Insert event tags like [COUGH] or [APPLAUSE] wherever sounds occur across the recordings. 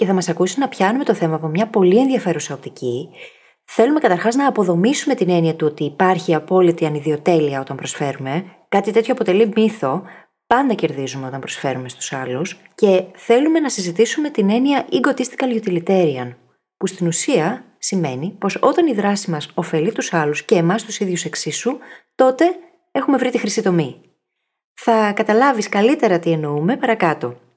και θα μας ακούσει να πιάνουμε το θέμα από μια πολύ ενδιαφέρουσα οπτική. Θέλουμε καταρχάς να αποδομήσουμε την έννοια του ότι υπάρχει απόλυτη ανιδιοτέλεια όταν προσφέρουμε. Κάτι τέτοιο αποτελεί μύθο. Πάντα κερδίζουμε όταν προσφέρουμε στους άλλους και θέλουμε να συζητήσουμε την έννοια egotistical utilitarian, που στην ουσία σημαίνει πως όταν η δράση μας ωφελεί τους άλλους και εμάς τους ίδιους εξίσου, τότε έχουμε βρει τη χρυσή τομή. Θα καταλάβεις καλύτερα τι εννοούμε παρακάτω.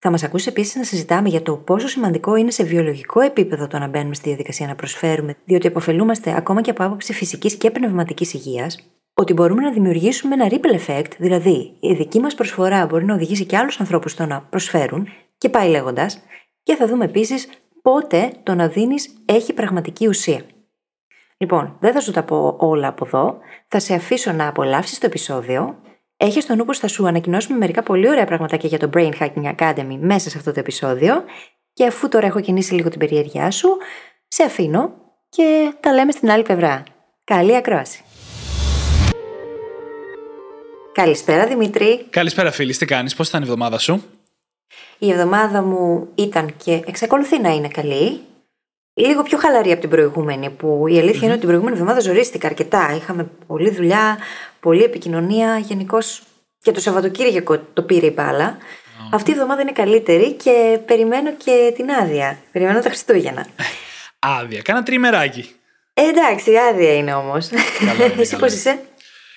Θα μας ακούσεις επίσης να συζητάμε για το πόσο σημαντικό είναι σε βιολογικό επίπεδο το να μπαίνουμε στη διαδικασία να προσφέρουμε, διότι αποφελούμαστε ακόμα και από άποψη φυσικής και πνευματικής υγείας, ότι μπορούμε να δημιουργήσουμε ένα ripple effect, δηλαδή η δική μας προσφορά μπορεί να οδηγήσει και άλλους ανθρώπους στο να προσφέρουν, και πάει λέγοντας, και θα δούμε επίσης πότε το να δίνεις έχει πραγματική ουσία. Λοιπόν, δεν θα σου τα πω όλα από εδώ. Θα σε αφήσω να απολαύσεις το επεισόδιο έχεις στο νου πως θα σου ανακοινώσουμε μερικά πολύ ωραία πραγματάκια για το Brain Hacking Academy μέσα σε αυτό το επεισόδιο. Και αφού τώρα έχω κινήσει λίγο την περιέργειά σου, σε αφήνω και τα λέμε στην άλλη πλευρά. Καλή ακρόαση. Καλησπέρα Δημήτρη. Καλησπέρα φίλη, τι κάνεις, πώς ήταν η εβδομάδα σου; Η εβδομάδα μου ήταν και εξακολουθεί να είναι καλή. Λίγο πιο χαλαρή από την προηγούμενη, που η αλήθεια είναι ότι την προηγούμενη εβδομάδα ζορίστηκα αρκετά. Είχαμε πολλή δουλειά, πολλή επικοινωνία. Γενικώς και το Σαββατοκύριακο το πήρε η μπάλα. Αυτή η εβδομάδα είναι καλύτερη και περιμένω και την άδεια. Περιμένω τα Χριστούγεννα. [LAUGHS] άδεια, κάνα τριμεράκι. Ε, εντάξει, άδεια είναι όμως. [LAUGHS] Εσύ πώς είσαι;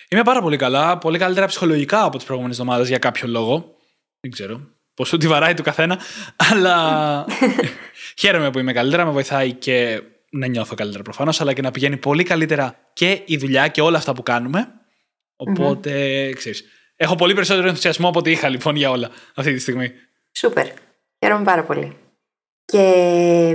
Είμαι πάρα πολύ καλά. Πολύ καλύτερα ψυχολογικά από τις προηγούμενες εβδομάδες για κάποιο λόγο. Δεν ξέρω. Πόσο τη βαράει του καθένα. [LAUGHS] Αλλά χαίρομαι που είμαι καλύτερα. Με βοηθάει και να νιώθω καλύτερα προφανώς, αλλά και να πηγαίνει πολύ καλύτερα και η δουλειά και όλα αυτά που κάνουμε. Οπότε, mm-hmm. ξέρεις, έχω πολύ περισσότερο ενθουσιασμό από ό,τι είχα λοιπόν για όλα αυτή τη στιγμή. Σούπερ. Χαίρομαι πάρα πολύ. Και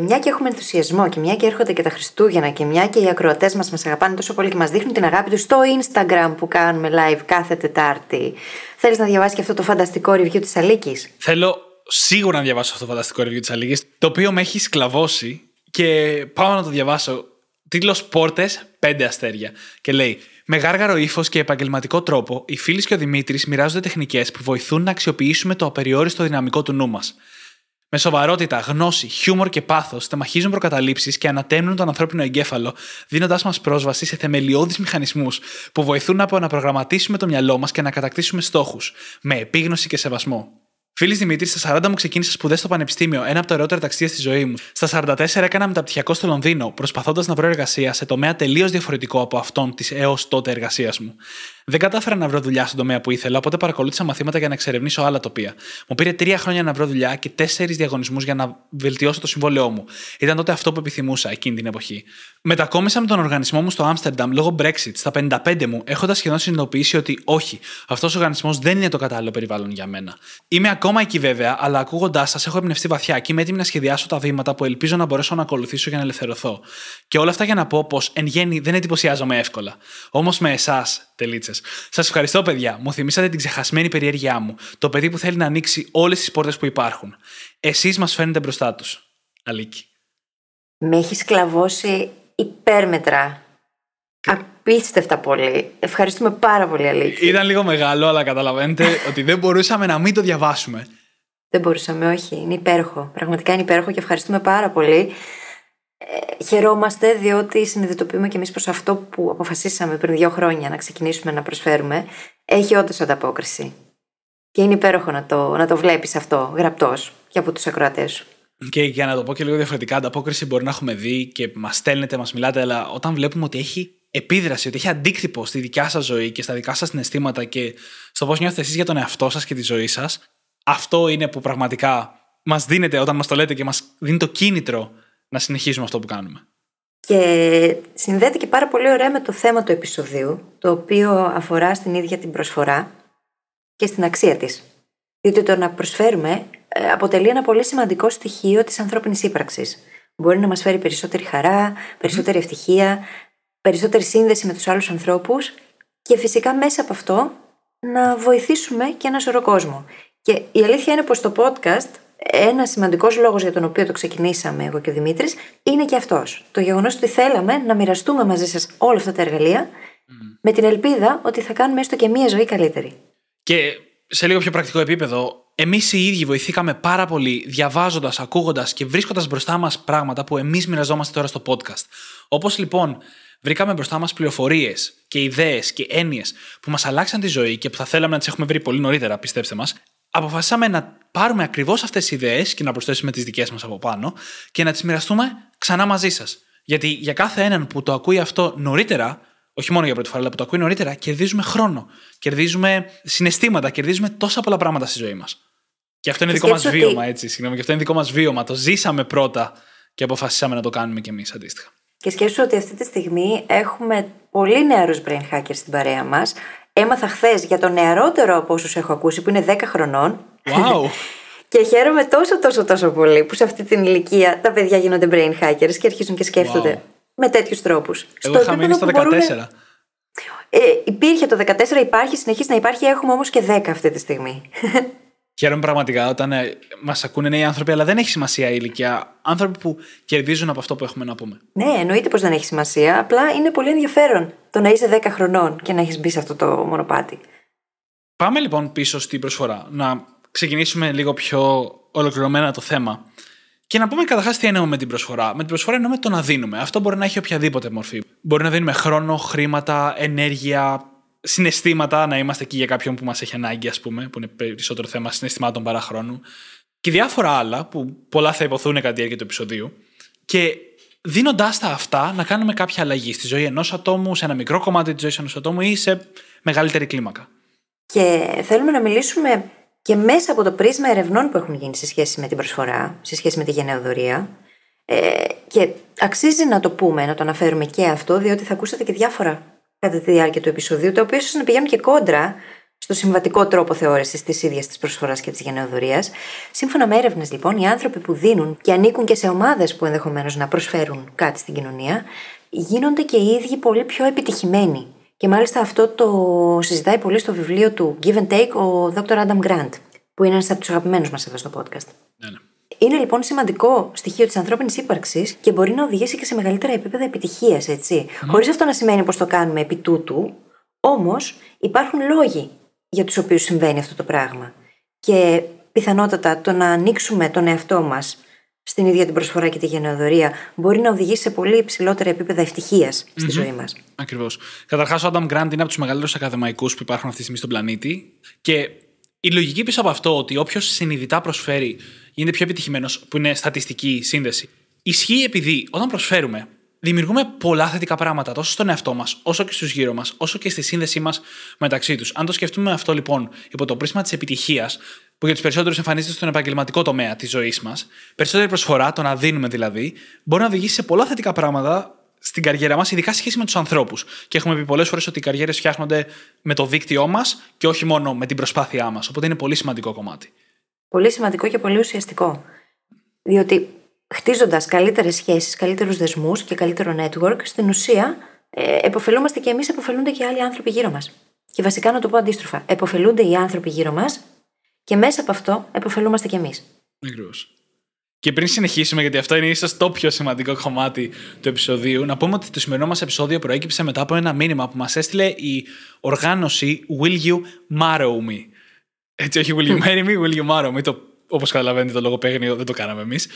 μια και έχουμε ενθουσιασμό και μια και έρχονται και τα Χριστούγεννα και μια και οι ακροατές μας μας αγαπάνε τόσο πολύ και μας δείχνουν την αγάπη τους στο Instagram που κάνουμε live κάθε Τετάρτη. Θέλεις να διαβάσεις και αυτό το φανταστικό review της Αλίκης; Θέλω σίγουρα να διαβάσω αυτό το φανταστικό review της Αλίκης, το οποίο με έχει σκλαβώσει και πάω να το διαβάσω. Τίτλος Πόρτες, 5 αστέρια. Και λέει: Με γάργαρο ύφος και επαγγελματικό τρόπο, οι φίλοι και ο Δημήτρης μοιράζονται τεχνικές που βοηθούν να αξιοποιήσουμε το απεριόριστο δυναμικό του νου μας. Με σοβαρότητα, γνώση, χιούμορ και πάθος, τεμαχίζουν προκαταλήψεις και ανατέμνουν τον ανθρώπινο εγκέφαλο, δίνοντάς μας πρόσβαση σε θεμελιώδεις μηχανισμούς που βοηθούν να επαναπρογραμματίσουμε το μυαλό μας και να κατακτήσουμε στόχους, με επίγνωση και σεβασμό. Φίλη Δημήτρη, στα 40 μου ξεκίνησα σπουδές στο Πανεπιστήμιο, ένα από τα ωραιότερα ταξίδια στη ζωή μου. Στα 44 έκανα μεταπτυχιακό στο Λονδίνο, προσπαθώντας να βρω εργασία σε τομέα τελείως διαφορετικό από αυτόν της έως τότε εργασίας μου. Δεν κατάφερα να βρω δουλειά στον τομέα που ήθελα, οπότε παρακολούθησα μαθήματα για να εξερευνήσω άλλα τοπία. Μου πήρε τρία χρόνια να βρω δουλειά και τέσσερις διαγωνισμούς για να βελτιώσω το συμβόλαιό μου. Ήταν τότε αυτό που επιθυμούσα εκείνη την εποχή. Μετακόμισα με τον οργανισμό μου στο Άμστερνταμ λόγω Brexit στα 55 μου, έχοντας σχεδόν συνειδητοποιήσει ότι όχι, αυτός ο οργανισμός δεν είναι το κατάλληλο περιβάλλον για μένα. Είμαι ακόμα εκεί βέβαια, αλλά ακούγοντάς σας έχω εμπνευστεί βαθιά και είμαι έτοιμη να σχεδιάσω τα βήματα που ελπίζω να μπορέσω να ακολουθήσω για να ελευθερωθώ. Και όλα αυτά για να πω πως εν γέννη δεν εντυπωσιάζομαι εύκολα. Όμως με εσάς, τελίτσε. Σας ευχαριστώ, παιδιά. Μου θυμήσατε την ξεχασμένη περιέργειά μου. Το παιδί που θέλει να ανοίξει όλες τις πόρτες που υπάρχουν. Εσείς μας φαίνετε μπροστά τους. Αλίκη. Με έχεις σκλαβώσει υπέρμετρα. Απίστευτα πολύ. Ευχαριστούμε πάρα πολύ, Αλίκη. Ήταν λίγο μεγάλο, αλλά καταλαβαίνετε [LAUGHS] ότι δεν μπορούσαμε να μην το διαβάσουμε. Δεν μπορούσαμε, όχι. Είναι υπέροχο. Πραγματικά είναι υπέροχο και ευχαριστούμε πάρα πολύ. Ε, χαιρόμαστε διότι συνειδητοποιούμε και εμείς προ αυτό που αποφασίσαμε πριν δύο χρόνια να ξεκινήσουμε να προσφέρουμε έχει όντως ανταπόκριση. Και είναι υπέροχο να το, να το βλέπεις αυτό γραπτός και από τους ακροατές σου. Και για να το πω και λίγο διαφορετικά, ανταπόκριση μπορεί να έχουμε δει και μας στέλνετε, μας μιλάτε, αλλά όταν βλέπουμε ότι έχει επίδραση, ότι έχει αντίκτυπο στη δικιά σας ζωή και στα δικά σας συναισθήματα και στο πώς νιώθετε εσείς για τον εαυτό σας και τη ζωή σας, αυτό είναι που πραγματικά μας δίνετε όταν μας το λέτε και μας δίνει το κίνητρο να συνεχίσουμε αυτό που κάνουμε. Και συνδέεται και πάρα πολύ ωραία με το θέμα του επεισοδίου, το οποίο αφορά στην ίδια την προσφορά και στην αξία της. Διότι το να προσφέρουμε ε, αποτελεί ένα πολύ σημαντικό στοιχείο της ανθρώπινης ύπαρξης. Μπορεί να μας φέρει περισσότερη χαρά, περισσότερη ευτυχία, περισσότερη σύνδεση με τους άλλους ανθρώπους και φυσικά μέσα από αυτό να βοηθήσουμε και ένα σωρό κόσμο. Και η αλήθεια είναι πως το podcast, ένας σημαντικός λόγος για τον οποίο το ξεκινήσαμε εγώ και ο Δημήτρης, είναι και αυτός. Το γεγονός ότι θέλαμε να μοιραστούμε μαζί σας όλα αυτά τα εργαλεία, με την ελπίδα ότι θα κάνουμε έστω και μία ζωή καλύτερη. Και σε λίγο πιο πρακτικό επίπεδο, εμείς οι ίδιοι βοηθήκαμε πάρα πολύ διαβάζοντας, ακούγοντας και βρίσκοντας μπροστά μας πράγματα που εμείς μοιραζόμαστε τώρα στο podcast. Όπως λοιπόν βρήκαμε μπροστά μας πληροφορίες και ιδέες και έννοιες που μας αλλάξαν τη ζωή και που θα θέλαμε να τις έχουμε βρει πολύ νωρίτερα, πιστέψτε μας, αποφασίσαμε να πάρουμε ακριβώς αυτές τις ιδέες και να προσθέσουμε τις δικές μας από πάνω και να τις μοιραστούμε ξανά μαζί σας. Γιατί για κάθε έναν που το ακούει αυτό νωρίτερα, όχι μόνο για πρώτη φορά, αλλά που το ακούει νωρίτερα, κερδίζουμε χρόνο, κερδίζουμε συναισθήματα, κερδίζουμε τόσα πολλά πράγματα στη ζωή μας. Και αυτό είναι Και δικό μας σκέψου βίωμα, ότι- έτσι. Συγγνώμη, και αυτό είναι δικό μας βίωμα. Το ζήσαμε πρώτα και αποφασίσαμε να το κάνουμε κι εμείς αντίστοιχα. Και σκέψου ότι αυτή τη στιγμή έχουμε πολύ νεαρούς brain hackers στην παρέα μας. Έμαθα χθες για τον νεαρότερο από όσους έχω ακούσει, που είναι 10 χρονών. Wow! [LAUGHS] Και χαίρομαι τόσο τόσο τόσο πολύ που σε αυτή την ηλικία τα παιδιά γίνονται brain hackers και αρχίζουν και σκέφτονται Wow. με τέτοιους τρόπους. Εγώ είχα μείνει στο 14. Ε, υπήρχε το 14, υπάρχει, συνεχίζει να υπάρχει, έχουμε όμως και 10 αυτή τη στιγμή. [LAUGHS] Χαίρομαι πραγματικά όταν ε, μας ακούνε νέοι άνθρωποι, αλλά δεν έχει σημασία η ηλικία. Άνθρωποι που κερδίζουν από αυτό που έχουμε να πούμε. ναι, εννοείται πως δεν έχει σημασία, απλά είναι πολύ ενδιαφέρον το να είσαι 10 χρονών και να έχεις μπει σε αυτό το μονοπάτι. Πάμε λοιπόν πίσω στην προσφορά. Να ξεκινήσουμε λίγο πιο ολοκληρωμένα το θέμα. Και να πούμε καταρχάς τι εννοούμε με την προσφορά. Με την προσφορά εννοούμε το να δίνουμε. Αυτό μπορεί να έχει οποιαδήποτε μορφή. Μπορεί να δίνουμε χρόνο, χρήματα, ενέργεια, συναισθήματα, να είμαστε εκεί για κάποιον που μας έχει ανάγκη, ας πούμε, που είναι περισσότερο θέμα συναισθημάτων παρά χρόνου. Και διάφορα άλλα που πολλά θα υποθούν κατά τη διάρκεια του επεισοδίου. Και δίνοντάς τα αυτά, να κάνουμε κάποια αλλαγή στη ζωή ενός ατόμου, σε ένα μικρό κομμάτι της ζωής ενός ατόμου ή σε μεγαλύτερη κλίμακα. Και θέλουμε να μιλήσουμε και μέσα από το πρίσμα ερευνών που έχουν γίνει σε σχέση με την προσφορά, σε σχέση με τη γενεοδορία. Ε, και αξίζει να το πούμε, να το αναφέρουμε και αυτό, διότι θα ακούσετε και διάφορα κατά τη διάρκεια του επεισοδίου, τα οποία ίσως να πηγαίνουν και κόντρα στο συμβατικό τρόπο θεώρησης της ίδιας της προσφοράς και της γενεοδορία. Σύμφωνα με έρευνες, λοιπόν, οι άνθρωποι που δίνουν και ανήκουν και σε ομάδες που ενδεχομένως να προσφέρουν κάτι στην κοινωνία, γίνονται και οι ίδιοι πολύ πιο επιτυχημένοι. Και μάλιστα αυτό το συζητάει πολύ στο βιβλίο του Give and Take ο Dr. Adam Grant, που είναι ένας από τους αγαπημένους μας εδώ στο podcast. Ναι, ναι. Είναι λοιπόν σημαντικό στοιχείο της ανθρώπινης ύπαρξης και μπορεί να οδηγήσει και σε μεγαλύτερα επίπεδα επιτυχίας, έτσι. Χωρίς αυτό να σημαίνει πως το κάνουμε επί τούτου, όμως υπάρχουν λόγοι για τους οποίους συμβαίνει αυτό το πράγμα. Και πιθανότατα το να ανοίξουμε τον εαυτό μας στην ίδια την προσφορά και τη γενεοδορία μπορεί να οδηγήσει σε πολύ υψηλότερα επίπεδα ευτυχίας στη ζωή μας. Ακριβώς. Καταρχάς, ο Adam Grant είναι από τους μεγαλύτερους ακαδημαϊκούς που υπάρχουν αυτή τη στιγμή στον πλανήτη. Και η λογική πίσω από αυτό, ότι όποιος συνειδητά προσφέρει γίνεται πιο επιτυχημένος, που είναι στατιστική σύνδεση, ισχύει επειδή όταν προσφέρουμε, δημιουργούμε πολλά θετικά πράγματα τόσο στον εαυτό μας, όσο και στους γύρω μας, όσο και στη σύνδεσή μας μεταξύ τους. Αν το σκεφτούμε αυτό λοιπόν υπό το πρίσμα της επιτυχίας, που για τους περισσότερους εμφανίζεται στον επαγγελματικό τομέα της ζωής μας, περισσότερη προσφορά, το να δίνουμε δηλαδή, μπορεί να οδηγήσει σε πολλά θετικά πράγματα στην καριέρα μας, ειδικά σε σχέση με τους ανθρώπους. Και έχουμε πει πολλές φορές ότι οι καριέρες φτιάχνονται με το δίκτυό μας και όχι μόνο με την προσπάθειά μας. Οπότε είναι πολύ σημαντικό κομμάτι. Πολύ σημαντικό και πολύ ουσιαστικό. Διότι χτίζοντας καλύτερες σχέσεις, καλύτερους δεσμούς και καλύτερο network, στην ουσία ε, εποφελούμαστε και εμείς, εποφελούνται και οι άλλοι άνθρωποι γύρω μας. Και βασικά να το πω αντίστροφα. Εποφελούνται οι άνθρωποι γύρω μας και μέσα από αυτό εποφελούμαστε κι εμείς. Ακριβώς. Και πριν συνεχίσουμε, γιατί αυτό είναι ίσως το πιο σημαντικό κομμάτι του επεισοδίου, να πούμε ότι το σημερινό μας επεισόδιο προέκυψε μετά από ένα μήνυμα που μας έστειλε η οργάνωση Will You Marrow Me. Έτσι, όχι Will You Marry Me, Will You Marrow Me. Το, όπως καταλαβαίνετε, το λογοπαίγνιο δεν το κάναμε εμείς.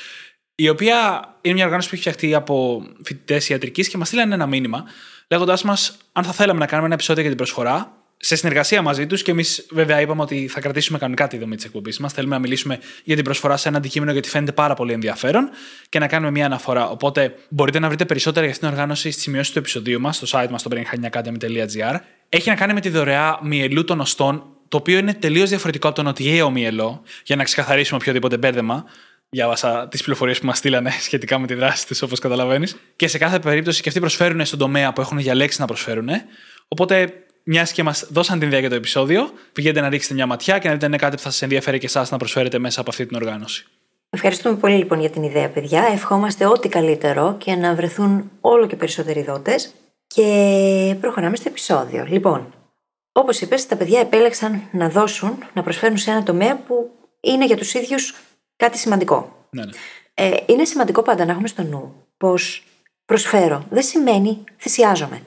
Η οποία είναι μια οργάνωση που έχει φτιαχτεί από φοιτητές ιατρική και μας στείλανε ένα μήνυμα λέγοντάς μας αν θα θέλαμε να κάνουμε ένα επεισόδιο για την προσφορά σε συνεργασία μαζί τους και εμείς βέβαια είπαμε ότι θα κρατήσουμε κανονικά τη δομή της εκπομπής μας. Θέλουμε να μιλήσουμε για την προσφορά σε ένα αντικείμενο γιατί φαίνεται πάρα πολύ ενδιαφέρον και να κάνουμε μια αναφορά. Οπότε μπορείτε να βρείτε περισσότερα για αυτήν την οργάνωση στις σημειώσεις του επεισοδίου μας, στο site μας, στο brainhackingacademy.gr. Έχει να κάνει με τη δωρεά μυελού των οστών, το οποίο είναι τελείως διαφορετικό από το νοτιαίο μυελό, για να ξεκαθαρίσουμε οποιοδήποτε μπέρδεμα. Διάβασα τις πληροφορίες που μας στείλανε [LAUGHS] σχετικά με τη δράση τους, όπως καταλαβαίνεις. Και σε κάθε περίπτωση και αυτοί προσφέρουν στον τομέα που έχουν διαλέξει να προσφέρουν. Οπότε μιας και μας δώσαν την ιδέα για το επεισόδιο, πηγαίνετε να ρίξετε μια ματιά και να δείτε αν είναι κάτι που θα σας ενδιαφέρει και εσάς να προσφέρετε μέσα από αυτή την οργάνωση. Ευχαριστούμε πολύ λοιπόν για την ιδέα, παιδιά. Ευχόμαστε ό,τι καλύτερο και να βρεθούν όλο και περισσότεροι δότες. Και προχωράμε στο επεισόδιο. Λοιπόν, όπως είπες, τα παιδιά επέλεξαν να δώσουν, να προσφέρουν σε ένα τομέα που είναι για τους ίδιους κάτι σημαντικό. Ναι, ναι. Ε, είναι σημαντικό πάντα να έχουμε στο νου πως προσφέρω δεν σημαίνει θυσιάζομαι.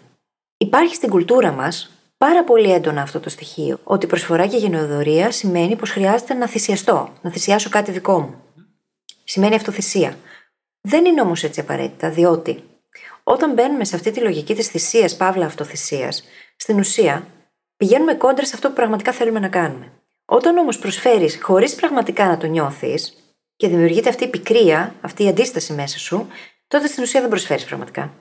Υπάρχει στην κουλτούρα μας πάρα πολύ έντονα αυτό το στοιχείο. Ότι προσφορά και γενεοδορία σημαίνει πως χρειάζεται να θυσιαστώ, να θυσιάσω κάτι δικό μου. Σημαίνει αυτοθυσία. Δεν είναι όμως έτσι απαραίτητα, διότι όταν μπαίνουμε σε αυτή τη λογική της θυσίας, παύλα αυτοθυσίας, στην ουσία πηγαίνουμε κόντρα σε αυτό που πραγματικά θέλουμε να κάνουμε. Όταν όμως προσφέρεις χωρίς πραγματικά να το νιώθεις και δημιουργείται αυτή η πικρία, αυτή η αντίσταση μέσα σου, τότε στην ουσία δεν προσφέρεις πραγματικά.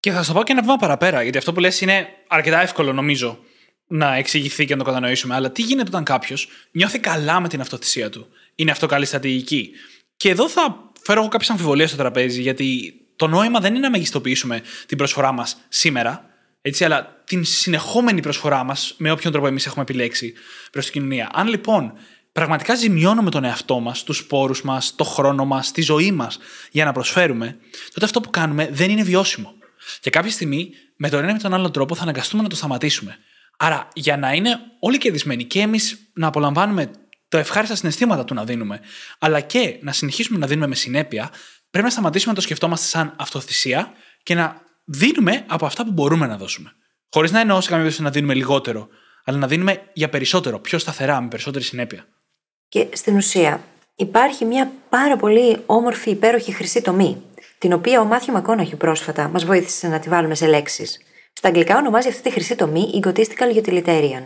Και θα σα πω και ένα βήμα παραπέρα, γιατί αυτό που λες είναι αρκετά εύκολο νομίζω να εξηγηθεί και να το κατανοήσουμε. Αλλά τι γίνεται όταν κάποιος νιώθει καλά με την αυτοθυσία του; Είναι αυτό καλή στρατηγική; Και εδώ θα φέρω εγώ κάποιες αμφιβολίες στο τραπέζι, γιατί το νόημα δεν είναι να μεγιστοποιήσουμε την προσφορά μας σήμερα, έτσι, αλλά την συνεχόμενη προσφορά μας με όποιον τρόπο εμείς έχουμε επιλέξει προς την κοινωνία. Αν λοιπόν πραγματικά ζημιώνουμε τον εαυτό μας, τους σπόρους μας, το χρόνο μας, τη ζωή μας για να προσφέρουμε, τότε αυτό που κάνουμε δεν είναι βιώσιμο. Και κάποια στιγμή, με τον ένα ή με τον άλλο τρόπο, θα αναγκαστούμε να το σταματήσουμε. Άρα, για να είναι όλοι κερδισμένοι και εμείς να απολαμβάνουμε τα ευχάριστα συναισθήματα του να δίνουμε, αλλά και να συνεχίσουμε να δίνουμε με συνέπεια, πρέπει να σταματήσουμε να το σκεφτόμαστε σαν αυτοθυσία και να δίνουμε από αυτά που μπορούμε να δώσουμε. Χωρίς να εννοώ σε καμία περίπτωση να δίνουμε λιγότερο, αλλά να δίνουμε για περισσότερο, πιο σταθερά, με περισσότερη συνέπεια. Και στην ουσία υπάρχει μια πάρα πολύ όμορφη, υπέροχη χρυσή τομή, την οποία ο Μάθιο Μακόναχιου πρόσφατα μας βοήθησε να τη βάλουμε σε λέξεις. Στα αγγλικά ονομάζει αυτή τη χρυσή τομή egotistical utilitarian.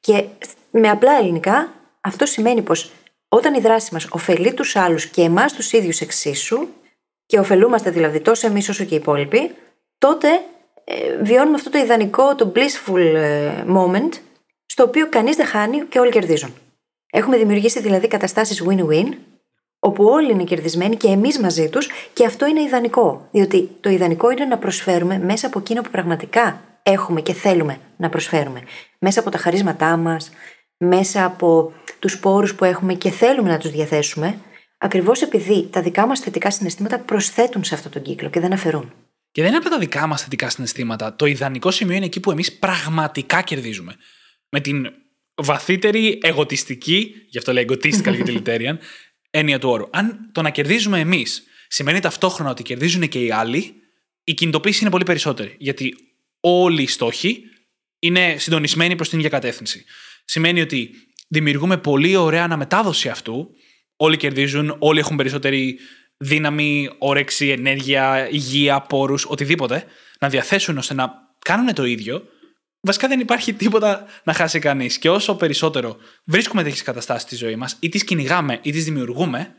Και με απλά ελληνικά αυτό σημαίνει πως όταν η δράση μας ωφελεί τους άλλους και εμάς τους ίδιους εξίσου, και ωφελούμαστε δηλαδή τόσο εμείς όσο και οι υπόλοιποι, τότε ε, βιώνουμε αυτό το ιδανικό, το blissful ε, moment, στο οποίο κανείς δεν χάνει και όλοι κερδίζουν. Έχουμε δημιουργήσει δηλαδή καταστάσεις win-win, όπου όλοι είναι κερδισμένοι και εμείς μαζί τους, και αυτό είναι ιδανικό. Διότι το ιδανικό είναι να προσφέρουμε μέσα από εκείνο που πραγματικά έχουμε και θέλουμε να προσφέρουμε. Μέσα από τα χαρίσματά μας, μέσα από τους πόρους που έχουμε και θέλουμε να τους διαθέσουμε, ακριβώς επειδή τα δικά μας θετικά συναισθήματα προσθέτουν σε αυτόν τον κύκλο και δεν αφαιρούν. Και δεν είναι από τα δικά μας θετικά συναισθήματα. Το ιδανικό σημείο είναι εκεί που εμείς πραγματικά κερδίζουμε. Με την βαθύτερη εγωτιστική, γι' αυτό λέει egotistical [LAUGHS] utilitarian, έννοια του όρου. Αν το να κερδίζουμε εμείς σημαίνει ταυτόχρονα ότι κερδίζουν και οι άλλοι, η κινητοποίηση είναι πολύ περισσότερη. Γιατί όλοι οι στόχοι είναι συντονισμένοι προς την ίδια κατεύθυνση. Σημαίνει ότι δημιουργούμε πολύ ωραία αναμετάδοση αυτού. Όλοι κερδίζουν, όλοι έχουν περισσότερη δύναμη, όρεξη, ενέργεια, υγεία, πόρους, οτιδήποτε να διαθέσουν ώστε να κάνουν το ίδιο. Βασικά δεν υπάρχει τίποτα να χάσει κανείς. Και όσο περισσότερο βρίσκουμε τέτοιες καταστάσεις στη ζωή μας, ή τις κυνηγάμε ή τις δημιουργουμε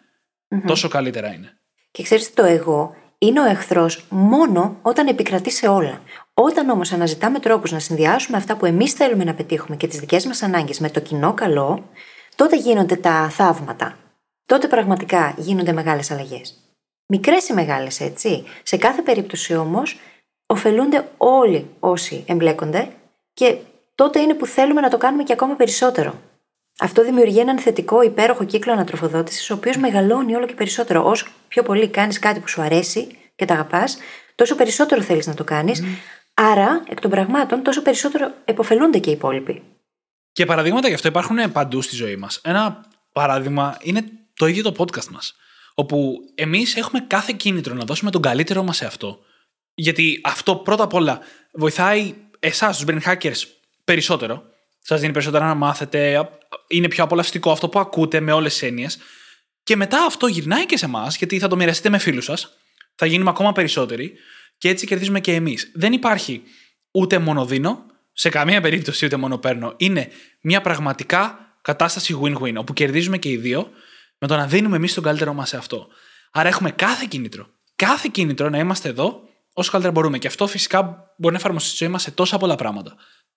τόσο καλύτερα είναι. Και ξέρεις, το εγώ είναι ο εχθρός μόνο όταν επικρατεί σε όλα. Όταν όμως αναζητάμε τρόπους να συνδυάσουμε αυτά που εμείς θέλουμε να πετύχουμε και τις δικές μας ανάγκες με το κοινό καλό, τότε γίνονται τα θαύματα. Τότε πραγματικά γίνονται μεγάλες αλλαγές. Μικρές ή μεγάλες, έτσι. Σε κάθε περίπτωση όμως, ωφελούνται όλοι όσοι εμπλέκονται και τότε είναι που θέλουμε να το κάνουμε και ακόμα περισσότερο. Αυτό δημιουργεί έναν θετικό, υπέροχο κύκλο ανατροφοδότησης, ο οποίος μεγαλώνει όλο και περισσότερο. Όσο πιο πολύ κάνεις κάτι που σου αρέσει και τα αγαπάς, τόσο περισσότερο θέλεις να το κάνεις. Άρα, εκ των πραγμάτων, τόσο περισσότερο επωφελούνται και οι υπόλοιποι. Και παραδείγματα γι' αυτό υπάρχουν παντού στη ζωή μας. Ένα παράδειγμα είναι το ίδιο το podcast μας. Όπου εμείς έχουμε κάθε κίνητρο να δώσουμε τον καλύτερό μας σε αυτό. Γιατί αυτό πρώτα απ' όλα βοηθάει εσάς, τους brain hackers, περισσότερο. Σας δίνει περισσότερα να μάθετε. Είναι πιο απολαυστικό αυτό που ακούτε με όλες τις έννοιες. Και μετά αυτό γυρνάει και σε εμάς, γιατί θα το μοιραστείτε με φίλους σας. Θα γίνουμε ακόμα περισσότεροι. Και έτσι κερδίζουμε και εμείς. Δεν υπάρχει ούτε μόνο δίνω, σε καμία περίπτωση ούτε μόνο παίρνω. Είναι μια πραγματικά κατάσταση win-win, όπου κερδίζουμε και οι δύο με το να δίνουμε εμείς τον καλύτερό μας σε αυτό. Άρα έχουμε κάθε κίνητρο. Κάθε κίνητρο να είμαστε εδώ όσο καλύτερα μπορούμε. Και αυτό φυσικά μπορεί να εφαρμοστεί στη ζωή μας σε τόσα πολλά πράγματα.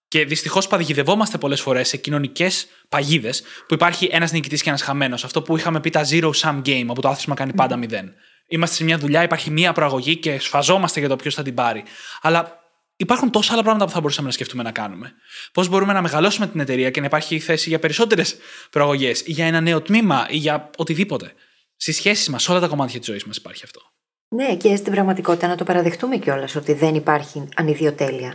Και δυστυχώς παγιδευόμαστε πολλές φορές σε κοινωνικές παγίδες που υπάρχει ένας νικητής και ένας χαμένος. Αυτό που είχαμε πει τα zero sum game, όπου το άθροισμα κάνει πάντα μηδέν. Είμαστε σε μια δουλειά, υπάρχει μία προαγωγή και σφαζόμαστε για το ποιος θα την πάρει. Αλλά υπάρχουν τόσα άλλα πράγματα που θα μπορούσαμε να σκεφτούμε να κάνουμε. Πώς μπορούμε να μεγαλώσουμε την εταιρεία και να υπάρχει θέση για περισσότερες προαγωγές ή για ένα νέο τμήμα ή για οτιδήποτε. Στις σχέσεις μας, σε όλα τα κομμάτια της ζωής μας υπάρχει αυτό. Ναι, και στην πραγματικότητα να το παραδεχτούμε κιόλας ότι δεν υπάρχει ανιδιοτέλεια.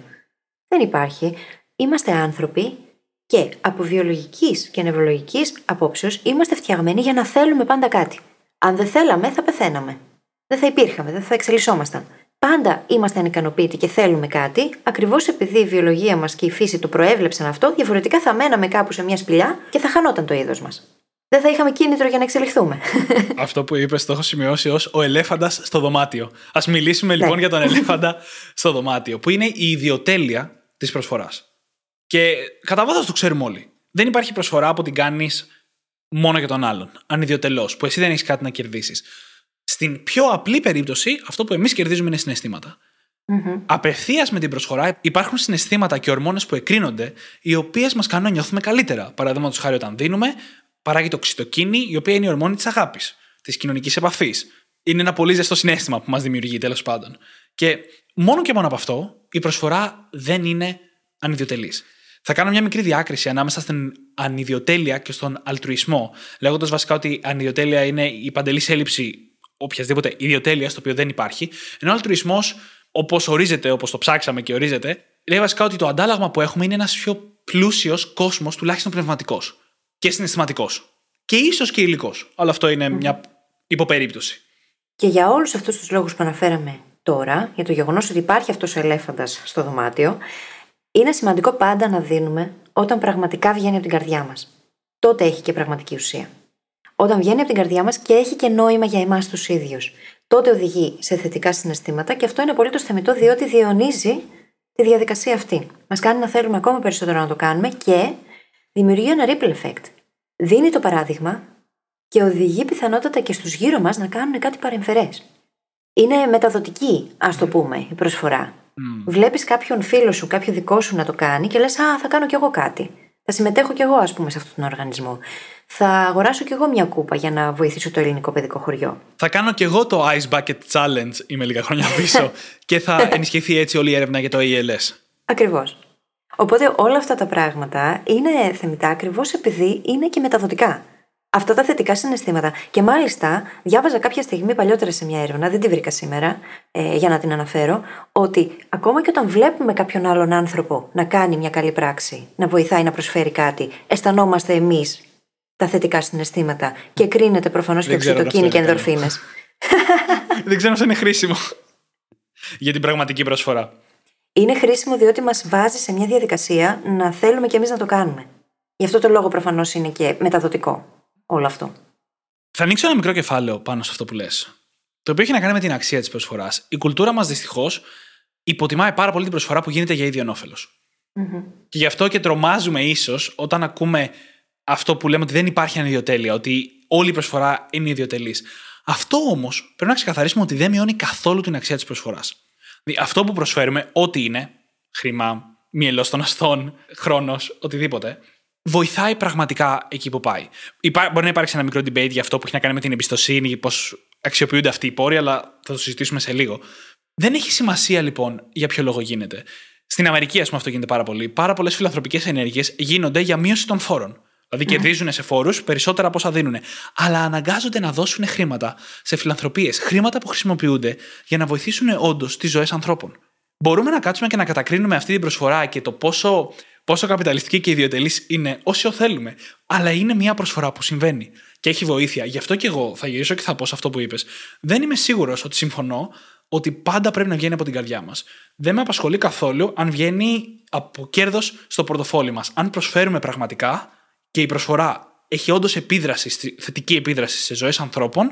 Δεν υπάρχει. Είμαστε άνθρωποι και από βιολογικής και νευρολογικής απόψεως είμαστε φτιαγμένοι για να θέλουμε πάντα κάτι. Αν δεν θέλαμε, θα πεθαίναμε. Δεν θα υπήρχαμε, δεν θα εξελισσόμασταν. Πάντα είμαστε ανικανοποιητοί και θέλουμε κάτι, ακριβώς επειδή η βιολογία μας και η φύση το προέβλεψαν αυτό, διαφορετικά θα μέναμε κάπου σε μια σπηλιά και θα χανόταν το είδος μας. Δεν θα είχαμε κίνητρο για να εξελιχθούμε. Αυτό που είπες το έχω σημειώσει ως ο ελέφαντας στο δωμάτιο. Α μιλήσουμε λοιπόν ναι. για τον ελέφαντα στο δωμάτιο, που είναι η ιδιοτέλεια της προσφοράς. Και κατά βάθος το ξέρουμε όλοι. Δεν υπάρχει προσφορά που την κάνεις μόνο για τον άλλον. Ανιδιοτελώς, που εσύ δεν έχεις κάτι να κερδίσεις. Στην πιο απλή περίπτωση, αυτό που εμείς κερδίζουμε είναι συναισθήματα. Mm-hmm. Απευθείας με την προσφορά υπάρχουν συναισθήματα και ορμόνες που εκρίνονται, οι οποίες μας κάνουν να νιώθουμε καλύτερα. Παραδείγματος χάρη, όταν δίνουμε, παράγει το ξυτοκίνη, η οποία είναι η ορμόνη της αγάπης, της κοινωνικής επαφής. Είναι ένα πολύ ζεστό συνέστημα που μας δημιουργεί, τέλος πάντων. Και μόνο και μόνο από αυτό, η προσφορά δεν είναι ανιδιοτελής. Θα κάνω μια μικρή διάκριση ανάμεσα στην ανιδιοτέλεια και στον αλτρουισμό, λέγοντας βασικά ότι η ανιδιοτέλεια είναι η παντελής έλλειψη οποιασδήποτε ιδιοτέλειας, το οποίο δεν υπάρχει, ενώ ο αλτρουισμός, όπως ορίζεται, όπως το ψάξαμε και ορίζεται, λέει βασικά ότι το αντάλλαγμα που έχουμε είναι ένας πιο πλούσιος κόσμος, τουλάχιστον πνευματικός και συναισθηματικός. Και ίσως και υλικός. Αλλά αυτό είναι μια υποπερίπτωση. Και για όλους αυτούς τους λόγους που αναφέραμε τώρα, για το γεγονός ότι υπάρχει αυτός ο ελέφαντας στο δωμάτιο, είναι σημαντικό πάντα να δίνουμε όταν πραγματικά βγαίνει από την καρδιά μας. Τότε έχει και πραγματική ουσία. Όταν βγαίνει από την καρδιά μας και έχει και νόημα για εμάς τους ίδιους. Τότε οδηγεί σε θετικά συναισθήματα και αυτό είναι απολύτως θεμητό διότι διαιωνίζει τη διαδικασία αυτή. Μας κάνει να θέλουμε ακόμα περισσότερο να το κάνουμε και δημιουργεί ένα ripple effect. Δίνει το παράδειγμα και οδηγεί πιθανότατα και στους γύρω μας να κάνουν κάτι παρεμφερές. Είναι μεταδοτική, ας το πούμε, η προσφορά. Mm. Βλέπεις κάποιον φίλο σου, κάποιο δικό σου να το κάνει και λες: Α, θα κάνω κι εγώ κάτι. Θα συμμετέχω κι εγώ, ας πούμε, σε αυτόν τον οργανισμό. Θα αγοράσω κι εγώ μια κούπα για να βοηθήσω το ελληνικό παιδικό χωριό. Θα κάνω κι εγώ το Ice Bucket Challenge, είμαι λίγα χρόνια πίσω, [LAUGHS] και θα ενισχυθεί έτσι όλη η έρευνα για το ALS. Ακριβώς. Οπότε όλα αυτά τα πράγματα είναι θεμητά ακριβώς επειδή είναι και μεταδοτικά. Αυτά τα θετικά συναισθήματα. Και μάλιστα, διάβαζα κάποια στιγμή παλιότερα σε μια έρευνα, δεν τη βρήκα σήμερα, ε, για να την αναφέρω, ότι ακόμα και όταν βλέπουμε κάποιον άλλον άνθρωπο να κάνει μια καλή πράξη, να βοηθάει να προσφέρει κάτι, αισθανόμαστε εμείς τα θετικά συναισθήματα και κρίνεται προφανώς και οξυτοκίνη και ενδορφίνες. δεν ξέρω αν [LAUGHS] είναι χρήσιμο για την πραγματική προσφορά. Είναι χρήσιμο διότι μας βάζει σε μια διαδικασία να θέλουμε κι εμείς να το κάνουμε. Γι' αυτό το λόγο προφανώς είναι και μεταδοτικό όλο αυτό. Θα ανοίξω ένα μικρό κεφάλαιο πάνω σε αυτό που λες. Το οποίο έχει να κάνει με την αξία της προσφοράς. Η κουλτούρα μας δυστυχώς υποτιμάει πάρα πολύ την προσφορά που γίνεται για ίδιο όφελος. Mm-hmm. Και γι' αυτό και τρομάζουμε ίσως όταν ακούμε αυτό που λέμε ότι δεν υπάρχει ανιδιοτέλεια, ότι όλη η προσφορά είναι ιδιωτελή. Αυτό όμως πρέπει να ξεκαθαρίσουμε ότι δεν μειώνει καθόλου την αξία της προσφοράς. Δηλαδή, αυτό που προσφέρουμε, ό,τι είναι, χρήμα, μυελός των αστών, χρόνος, οτιδήποτε, βοηθάει πραγματικά εκεί που πάει. Μπορεί να υπάρξει ένα μικρό debate για αυτό που έχει να κάνει με την εμπιστοσύνη, πώς αξιοποιούνται αυτοί οι πόροι, αλλά θα το συζητήσουμε σε λίγο. Δεν έχει σημασία λοιπόν για ποιο λόγο γίνεται. Στην Αμερική, ας πούμε, αυτό γίνεται πάρα πολύ. Πάρα πολλές φιλανθρωπικές ενέργειες γίνονται για μείωση των φόρων. Δηλαδή κερδίζουν σε φόρους περισσότερα από όσα δίνουν. Αλλά αναγκάζονται να δώσουν χρήματα σε φιλανθρωπίες. Χρήματα που χρησιμοποιούνται για να βοηθήσουν όντως τις ζωές ανθρώπων. Μπορούμε να κάτσουμε και να κατακρίνουμε αυτή την προσφορά και το πόσο πόσο καπιταλιστική και ιδιωτελής είναι όσο θέλουμε. Αλλά είναι μια προσφορά που συμβαίνει και έχει βοήθεια. Γι' αυτό και εγώ θα γυρίσω και θα πω σε αυτό που είπες. Δεν είμαι σίγουρος ότι συμφωνώ ότι πάντα πρέπει να βγαίνει από την καρδιά μας. Δεν με απασχολεί καθόλου αν βγαίνει από κέρδος στο πορτοφόλι μας. Αν προσφέρουμε πραγματικά και η προσφορά έχει όντως επίδραση, θετική επίδραση σε ζωές ανθρώπων,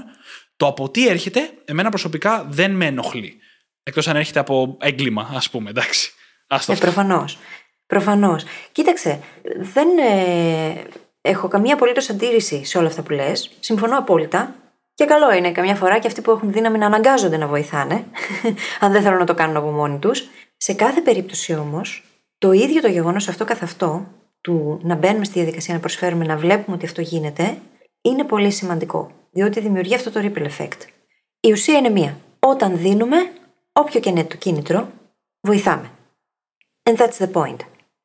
το από τι έρχεται, εμένα προσωπικά δεν με ενοχλεί. Εκτός αν έρχεται από έγκλημα, ας πούμε, εντάξει. Ε, Προφανώς. Προφανώς. Κοίταξε, δεν ε, έχω καμία απολύτως αντίρρηση σε όλα αυτά που λες. Συμφωνώ απόλυτα. Και καλό είναι καμιά φορά και αυτοί που έχουν δύναμη να αναγκάζονται να βοηθάνε, [LAUGHS] αν δεν θέλουν να το κάνουν από μόνοι τους. Σε κάθε περίπτωση όμως, το ίδιο το γεγονός αυτό καθ' αυτό, του να μπαίνουμε στη διαδικασία να προσφέρουμε, να βλέπουμε ότι αυτό γίνεται, είναι πολύ σημαντικό. Διότι δημιουργεί αυτό το ripple effect. Η ουσία είναι μία. Όταν δίνουμε, όποιο και είναι το κίνητρο, βοηθάμε. And that's the point.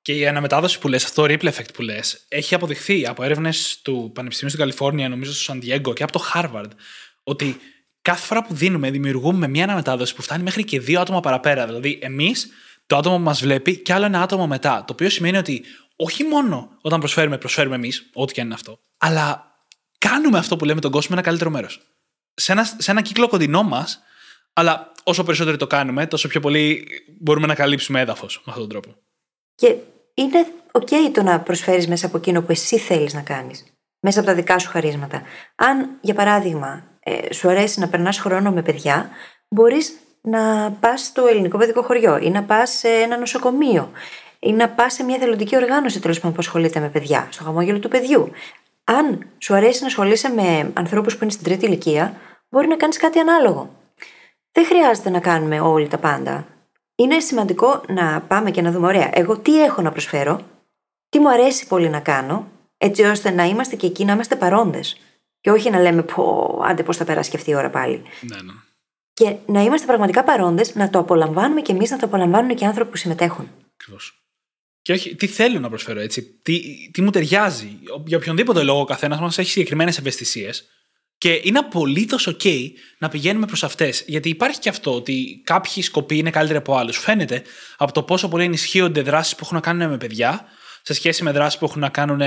Και η αναμετάδοση που λες, αυτό το ripple effect που λες, έχει αποδειχθεί από έρευνες του Πανεπιστημίου στην Καλιφόρνια, νομίζω στο Σαν Diego και από το Harvard, ότι κάθε φορά που δίνουμε, δημιουργούμε μια αναμετάδοση που φτάνει μέχρι και δύο άτομα παραπέρα. Δηλαδή, εμείς, το άτομο που μας βλέπει και άλλο ένα άτομο μετά. Το οποίο σημαίνει ότι όχι μόνο όταν προσφέρουμε, προσφέρουμε εμείς, ό,τι και αν είναι αυτό, αλλά κάνουμε αυτό που λέμε τον κόσμο ένα καλύτερο μέρος. Σε ένα, σε ένα κύκλο κοντινό μας, αλλά όσο περισσότερο το κάνουμε, τόσο πιο πολύ μπορούμε να καλύψουμε έδαφος με αυτόν τον τρόπο. Και είναι OK το να προσφέρεις μέσα από εκείνο που εσύ θέλεις να κάνεις. Μέσα από τα δικά σου χαρίσματα. Αν, για παράδειγμα, ε, σου αρέσει να περνάς χρόνο με παιδιά, μπορείς να πας στο ελληνικό παιδικό χωριό ή να πας σε ένα νοσοκομείο ή να πας σε μια θελοντική οργάνωση τέλος πάντων που ασχολείται με παιδιά, στο χαμόγελο του παιδιού. Αν σου αρέσει να ασχολείσαι με ανθρώπους που είναι στην τρίτη ηλικία, μπορεί να κάνεις κάτι ανάλογο. Δεν χρειάζεται να κάνουμε όλοι τα πάντα. Είναι σημαντικό να πάμε και να δούμε, ωραία, εγώ τι έχω να προσφέρω, τι μου αρέσει πολύ να κάνω, έτσι ώστε να είμαστε και εκεί να είμαστε παρόντες. Και όχι να λέμε, πω, άντε πώς θα περάσει και αυτή η ώρα πάλι. Ναι, ναι. Και να είμαστε πραγματικά παρόντες, να το απολαμβάνουμε και εμείς, να το απολαμβάνουν και οι άνθρωποι που συμμετέχουν. Ακριβώς. Και όχι, τι θέλω να προσφέρω έτσι, τι, τι μου ταιριάζει. Για οποιονδήποτε λόγο ο καθένας μας έχει συγκεκριμένες ευαισθησίες. Και είναι απολύτως OK να πηγαίνουμε προς αυτές. Γιατί υπάρχει και αυτό ότι κάποιοι σκοποί είναι καλύτεροι από άλλους. Φαίνεται από το πόσο πολύ ενισχύονται δράσεις που έχουν να κάνουν με παιδιά σε σχέση με δράσεις που έχουν να κάνουν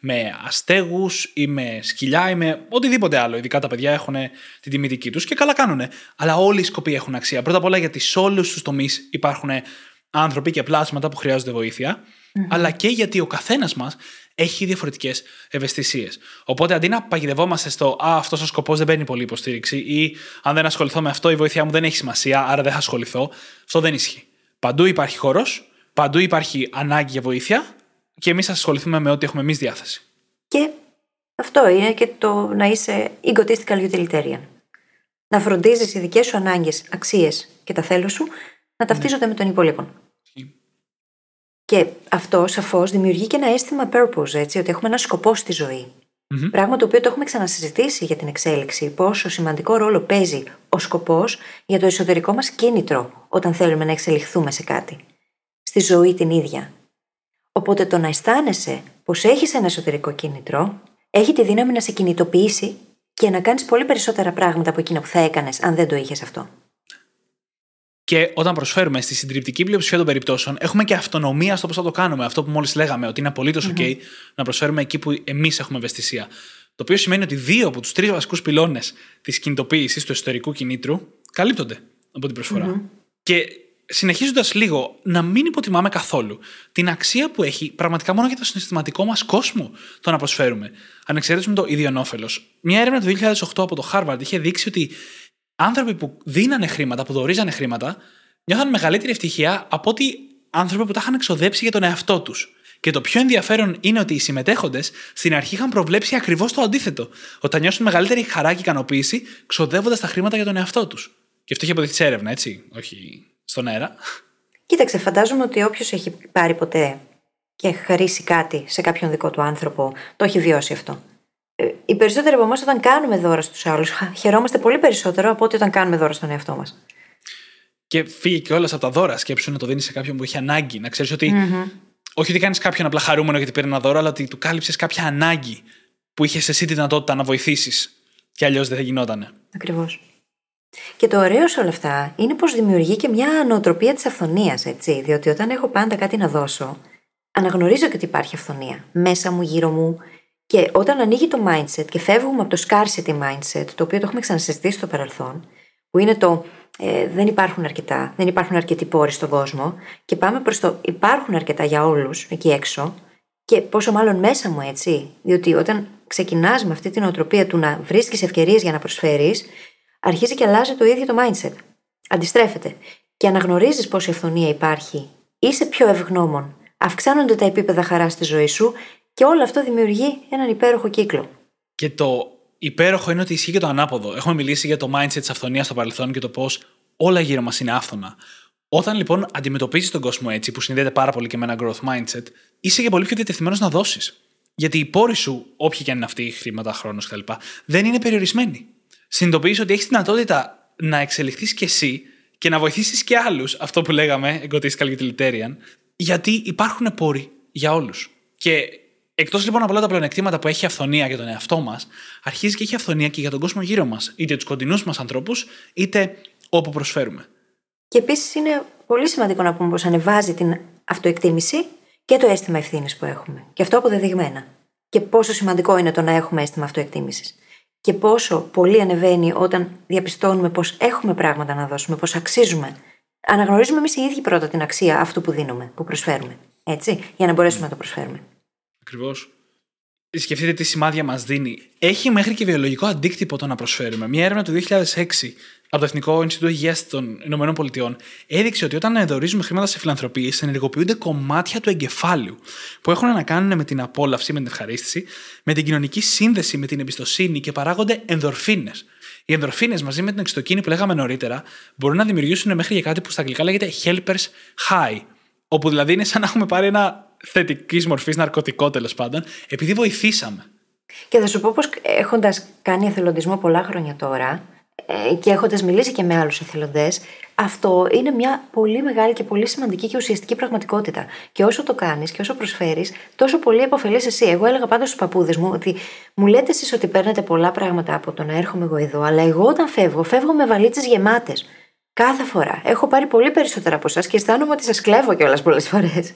με αστέγους ή με σκυλιά ή με οτιδήποτε άλλο. Ειδικά τα παιδιά έχουν την τιμητική τους και καλά κάνουν. Αλλά όλοι οι σκοποί έχουν αξία. Πρώτα απ' όλα γιατί σε όλους τους τομείς υπάρχουν άνθρωποι και πλάσματα που χρειάζονται αλλά και γιατί ο καθένας μας έχει διαφορετικές ευαισθησίες. Οπότε αντί να παγιδευόμαστε στο Α, αυτός ο σκοπός δεν παίρνει πολύ υποστήριξη ή αν δεν ασχοληθώ με αυτό, η βοήθειά μου δεν έχει σημασία, άρα δεν θα ασχοληθώ, αυτό δεν ισχύει. Παντού υπάρχει χώρος, παντού υπάρχει ανάγκη για βοήθεια και εμείς θα ασχοληθούμε με ό,τι έχουμε εμείς διάθεση. Και αυτό είναι και το να είσαι egotistical utilitarian. Να φροντίζεις οι δικές σου ανάγκες, αξίες και τα θέλω σου να ταυτίζονται με τον υπόλοιπο. Και αυτό σαφώς δημιουργεί και ένα αίσθημα purpose, έτσι, ότι έχουμε ένα σκοπό στη ζωή. Mm-hmm. Πράγμα το οποίο το έχουμε ξανασυζητήσει για την εξέλιξη. Πόσο σημαντικό ρόλο παίζει ο σκοπός για το εσωτερικό μας κίνητρο όταν θέλουμε να εξελιχθούμε σε κάτι. Στη ζωή την ίδια. Οπότε το να αισθάνεσαι πως έχεις ένα εσωτερικό κίνητρο, έχει τη δύναμη να σε κινητοποιήσει και να κάνεις πολύ περισσότερα πράγματα από εκείνα που θα έκανες αν δεν το είχες αυτό. Και όταν προσφέρουμε στη συντριπτική πλειοψηφία των περιπτώσεων, έχουμε και αυτονομία στο πώς θα το κάνουμε. Αυτό που μόλις λέγαμε, ότι είναι απολύτως OK να προσφέρουμε εκεί που εμείς έχουμε ευαισθησία. Το οποίο σημαίνει ότι δύο από τους τρεις βασικούς πυλώνες της κινητοποίησης του εσωτερικού κινήτρου καλύπτονται από την προσφορά. Και συνεχίζοντας λίγο, να μην υποτιμάμε καθόλου την αξία που έχει πραγματικά μόνο για το συναισθηματικό μας κόσμο το να προσφέρουμε. Ανεξαρτήτω με το ιδιονόφελος. Μια έρευνα του 2008 από το Harvard είχε δείξει ότι άνθρωποι που δίνανε χρήματα, που δορίζανε χρήματα, νιώθαν μεγαλύτερη ευτυχία από ότι άνθρωποι που τα είχαν εξοδέψει για τον εαυτό τους. Και το πιο ενδιαφέρον είναι ότι οι συμμετέχοντες στην αρχή είχαν προβλέψει ακριβώς το αντίθετο. Ότι θα νιώσουν μεγαλύτερη χαρά και ικανοποίηση ξοδεύοντας τα χρήματα για τον εαυτό τους. Και αυτό έχει αποδειχθεί σε έρευνα, έτσι, όχι στον αέρα. Κοίταξε, φαντάζομαι ότι όποιος έχει πάρει ποτέ και χαρίσει κάτι σε κάποιον δικό του άνθρωπο, το έχει βιώσει αυτό. Ε, οι περισσότεροι από εμάς όταν κάνουμε δώρα στους άλλους, χαιρόμαστε πολύ περισσότερο από ότι όταν κάνουμε δώρα στον εαυτό μας. Και φύγει και όλα από τα δώρα. Σκέψου να το δίνεις σε κάποιον που έχει ανάγκη. Να ξέρεις ότι. Mm-hmm. Όχι ότι κάνεις κάποιον απλά χαρούμενο γιατί πήρε ένα δώρο, αλλά ότι του κάλυψες κάποια ανάγκη που είχες εσύ τη δυνατότητα να βοηθήσεις. Και αλλιώς δεν θα γινότανε. Ακριβώς. Και το ωραίο σε όλα αυτά είναι πως δημιουργεί και μια νοοτροπία της αυθονίας, έτσι. Διότι όταν έχω πάντα κάτι να δώσω, αναγνωρίζω και ότι υπάρχει αυθονία. Μέσα μου, γύρω μου, και όταν ανοίγει το mindset και φεύγουμε από το scarcity mindset, το οποίο το έχουμε ξανασυζητήσει στο παρελθόν, που είναι το ε, δεν υπάρχουν αρκετά, δεν υπάρχουν αρκετοί πόροι στον κόσμο, και πάμε προς το υπάρχουν αρκετά για όλους εκεί έξω, και πόσο μάλλον μέσα μου έτσι, διότι όταν ξεκινάς με αυτή την οτροπία του να βρίσκεις ευκαιρίες για να προσφέρεις, αρχίζει και αλλάζει το ίδιο το mindset. Αντιστρέφεται. Και αναγνωρίζεις πόση ευθονία υπάρχει, είσαι πιο ευγνώμων, αυξάνονται τα επίπεδα χαράς στη ζωή σου και όλο αυτό δημιουργεί έναν υπέροχο κύκλο. Και το υπέροχο είναι ότι ισχύει και το ανάποδο. Έχουμε μιλήσει για το mindset της αυθονίας στο παρελθόν και το πώς όλα γύρω μας είναι άφθονα. Όταν λοιπόν αντιμετωπίζεις τον κόσμο έτσι, που συνδέεται πάρα πολύ και με ένα growth mindset, είσαι και πολύ πιο διατεθειμένος να δώσεις. Γιατί οι πόροι σου, όποιοι και αν είναι αυτοί, χρήματα, χρόνος κτλ., δεν είναι περιορισμένοι. Συνειδητοποιείς ότι έχεις δυνατότητα να εξελιχθείς κι εσύ και να βοηθήσεις και άλλους, αυτό που λέγαμε, egotistical utilitarian, γιατί υπάρχουν πόροι για όλους. Και εκτός λοιπόν από όλα τα πλεονεκτήματα που έχει η αυθονία για τον εαυτό μας, αρχίζει και έχει αυθονία και για τον κόσμο γύρω μας, είτε τους κοντινούς μας ανθρώπους, είτε όπου προσφέρουμε. Και επίσης είναι πολύ σημαντικό να πούμε πως ανεβάζει την αυτοεκτίμηση και το αίσθημα ευθύνης που έχουμε. Και αυτό αποδεδειγμένα. Και πόσο σημαντικό είναι το να έχουμε αίσθημα αυτοεκτίμησης. Και πόσο πολύ ανεβαίνει όταν διαπιστώνουμε πως έχουμε πράγματα να δώσουμε, πως αξίζουμε. Αναγνωρίζουμε εμείς οι ίδιοι πρώτα την αξία αυτού που δίνουμε, που προσφέρουμε. Έτσι, για να μπορέσουμε να το προσφέρουμε. Ακριβώς. Σκεφτείτε τι σημάδια μας δίνει. Έχει μέχρι και βιολογικό αντίκτυπο το να προσφέρουμε. Μια έρευνα του 2006 από το Εθνικό Ινστιτούτο Υγείας των ΗΠΑ έδειξε ότι όταν εδωρίζουμε χρήματα σε φιλανθρωπίες, ενεργοποιούνται κομμάτια του εγκεφάλου που έχουν να κάνουν με την απόλαυση, με την ευχαρίστηση, με την κοινωνική σύνδεση, με την εμπιστοσύνη και παράγονται ενδορφίνες. Οι ενδορφίνες μαζί με την εξωτοκίνη που λέγαμε νωρίτερα μπορούν να δημιουργήσουν μέχρι και κάτι που στα αγγλικά λέγεται helpers high. Όπου δηλαδή είναι σαν να έχουμε πάρει ένα θετικής μορφής ναρκωτικό τέλος πάντων, επειδή βοηθήσαμε. Και θα σου πω πως έχοντας κάνει εθελοντισμό πολλά χρόνια τώρα ε, και έχοντας μιλήσει και με άλλους εθελοντές, αυτό είναι μια πολύ μεγάλη και πολύ σημαντική και ουσιαστική πραγματικότητα. Και όσο το κάνεις και όσο προσφέρεις, τόσο πολύ επωφελείς εσύ. Εγώ έλεγα πάντα στους παππούδες μου ότι μου λέτε εσείς ότι παίρνετε πολλά πράγματα από το να έρχομαι εγώ εδώ, αλλά εγώ όταν φεύγω, φεύγω με βαλίτσες γεμάτες. Κάθε φορά. Έχω πάρει πολύ περισσότερα από εσάς και αισθάνομαι ότι σας κλέβω κιόλας πολλές φορές.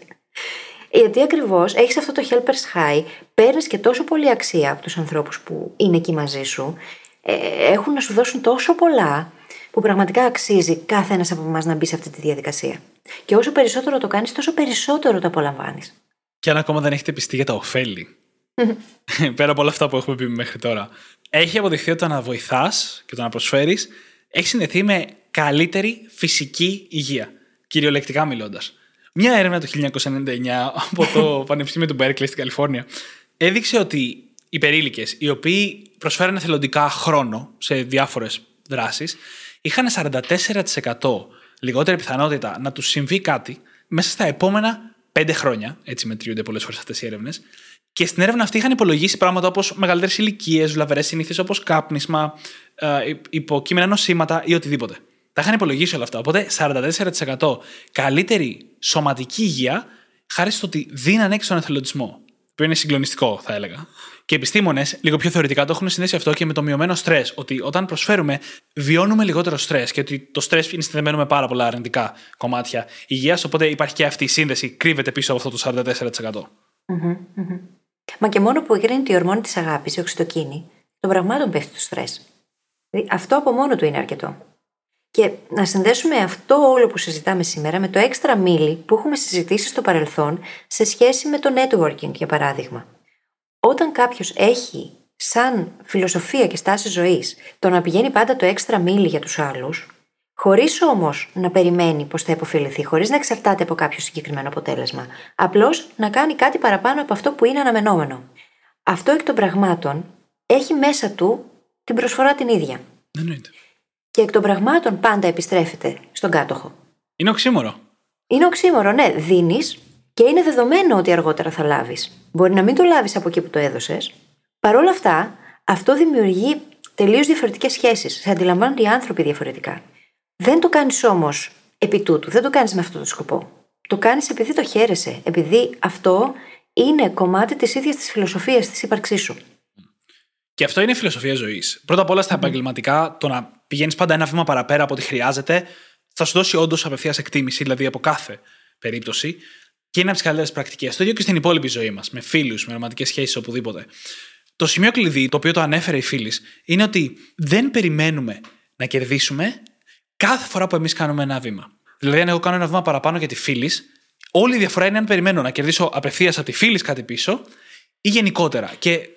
Γιατί ακριβώς έχεις αυτό το helper's high, παίρνεις και τόσο πολύ αξία από τους ανθρώπους που είναι εκεί μαζί σου, ε, έχουν να σου δώσουν τόσο πολλά, που πραγματικά αξίζει κάθε ένας από εμάς να μπει σε αυτή τη διαδικασία. Και όσο περισσότερο το κάνεις, τόσο περισσότερο το απολαμβάνεις. Και αν ακόμα δεν έχετε πιστεί για τα ωφέλη. [LAUGHS] Πέρα από όλα αυτά που έχουμε πει μέχρι τώρα. Έχει αποδειχθεί ότι το να βοηθάς και το να προσφέρεις έχει συνδεθεί με καλύτερη φυσική υγεία. Κυριολεκτικά μιλώντας. Μια έρευνα το 1999 από το [LAUGHS] Πανεπιστήμιο του Berkeley στην Καλιφόρνια έδειξε ότι οι περίλικες, οι οποίοι προσφέρανε θελοντικά χρόνο σε διάφορες δράσεις, είχαν 44% λιγότερη πιθανότητα να τους συμβεί κάτι μέσα στα επόμενα 5 χρόνια. Έτσι μετριούνται πολλές φορές αυτές οι έρευνες. Και στην έρευνα αυτή είχαν υπολογίσει πράγματα όπως μεγαλύτερες ηλικίες, βλαβερές συνήθειες όπως κάπνισμα, ε, υποκείμενα νοσήματα ή οτιδήποτε. Τα είχαν υπολογίσει όλα αυτά. Οπότε 44% καλύτερη σωματική υγεία χάρη στο ότι δίνανε έξω τον εθελοντισμό. Που είναι συγκλονιστικό, θα έλεγα. Και επιστήμονες, λίγο πιο θεωρητικά, το έχουν συνδέσει αυτό και με το μειωμένο στρες. Ότι όταν προσφέρουμε, βιώνουμε λιγότερο στρες και ότι το στρες είναι συνδεμένο με πάρα πολλά αρνητικά κομμάτια υγείας. Οπότε υπάρχει και αυτή η σύνδεση, κρύβεται πίσω από αυτό το 44%. Μα και μόνο που εγκρίνεται η ορμόνη της αγάπης, η οξυτοκίνη, των πραγμάτων πέφτει το στρες. Δηλαδή, αυτό από μόνο του είναι αρκετό. Και να συνδέσουμε αυτό όλο που συζητάμε σήμερα με το έξτρα μίλι που έχουμε συζητήσει στο παρελθόν σε σχέση με το networking, για παράδειγμα. Όταν κάποιος έχει σαν φιλοσοφία και στάση ζωής το να πηγαίνει πάντα το έξτρα μίλι για τους άλλους, χωρίς όμως να περιμένει πως θα υποφεληθεί, χωρίς να εξαρτάται από κάποιο συγκεκριμένο αποτέλεσμα, απλώς να κάνει κάτι παραπάνω από αυτό που είναι αναμενόμενο. Αυτό εκ των πραγμάτων έχει μέσα του την προσφορά την ίδια. Εννοείται και εκ των πραγμάτων πάντα επιστρέφεται στον κάτοχο. Είναι οξύμορο. Είναι οξύμορο, ναι. Δίνεις και είναι δεδομένο ότι αργότερα θα λάβεις. Μπορεί να μην το λάβεις από εκεί που το έδωσες. Παρ' όλα αυτά, αυτό δημιουργεί τελείως διαφορετικές σχέσεις. Σε αντιλαμβάνονται οι άνθρωποι διαφορετικά. Δεν το κάνεις όμως επί τούτου, δεν το κάνεις με αυτόν τον σκοπό. Το κάνεις επειδή το χαίρεσαι, επειδή αυτό είναι κομμάτι της ίδιας της φιλοσοφίας της ύπαρξής σου. Και αυτό είναι φιλοσοφία ζωής. Πρώτα απ' όλα στα επαγγελματικά, το να πηγαίνεις πάντα ένα βήμα παραπέρα από ό,τι χρειάζεται, θα σου δώσει όντως απευθείας εκτίμηση, δηλαδή από κάθε περίπτωση. Και είναι από τις καλύτερες πρακτικές. Το ίδιο και στην υπόλοιπη ζωή μας, με φίλους, με ρομαντικές σχέσεις, οπουδήποτε. Το σημείο κλειδί, το οποίο το ανέφερε η φίλης, είναι ότι δεν περιμένουμε να κερδίσουμε κάθε φορά που εμείς κάνουμε ένα βήμα. Δηλαδή, αν εγώ κάνω ένα βήμα παραπάνω για τη φίλης, όλη η διαφορά είναι αν περιμένω να κερδίσω απευθείας από τη φίλης κάτι πίσω ή γενικότερα. Και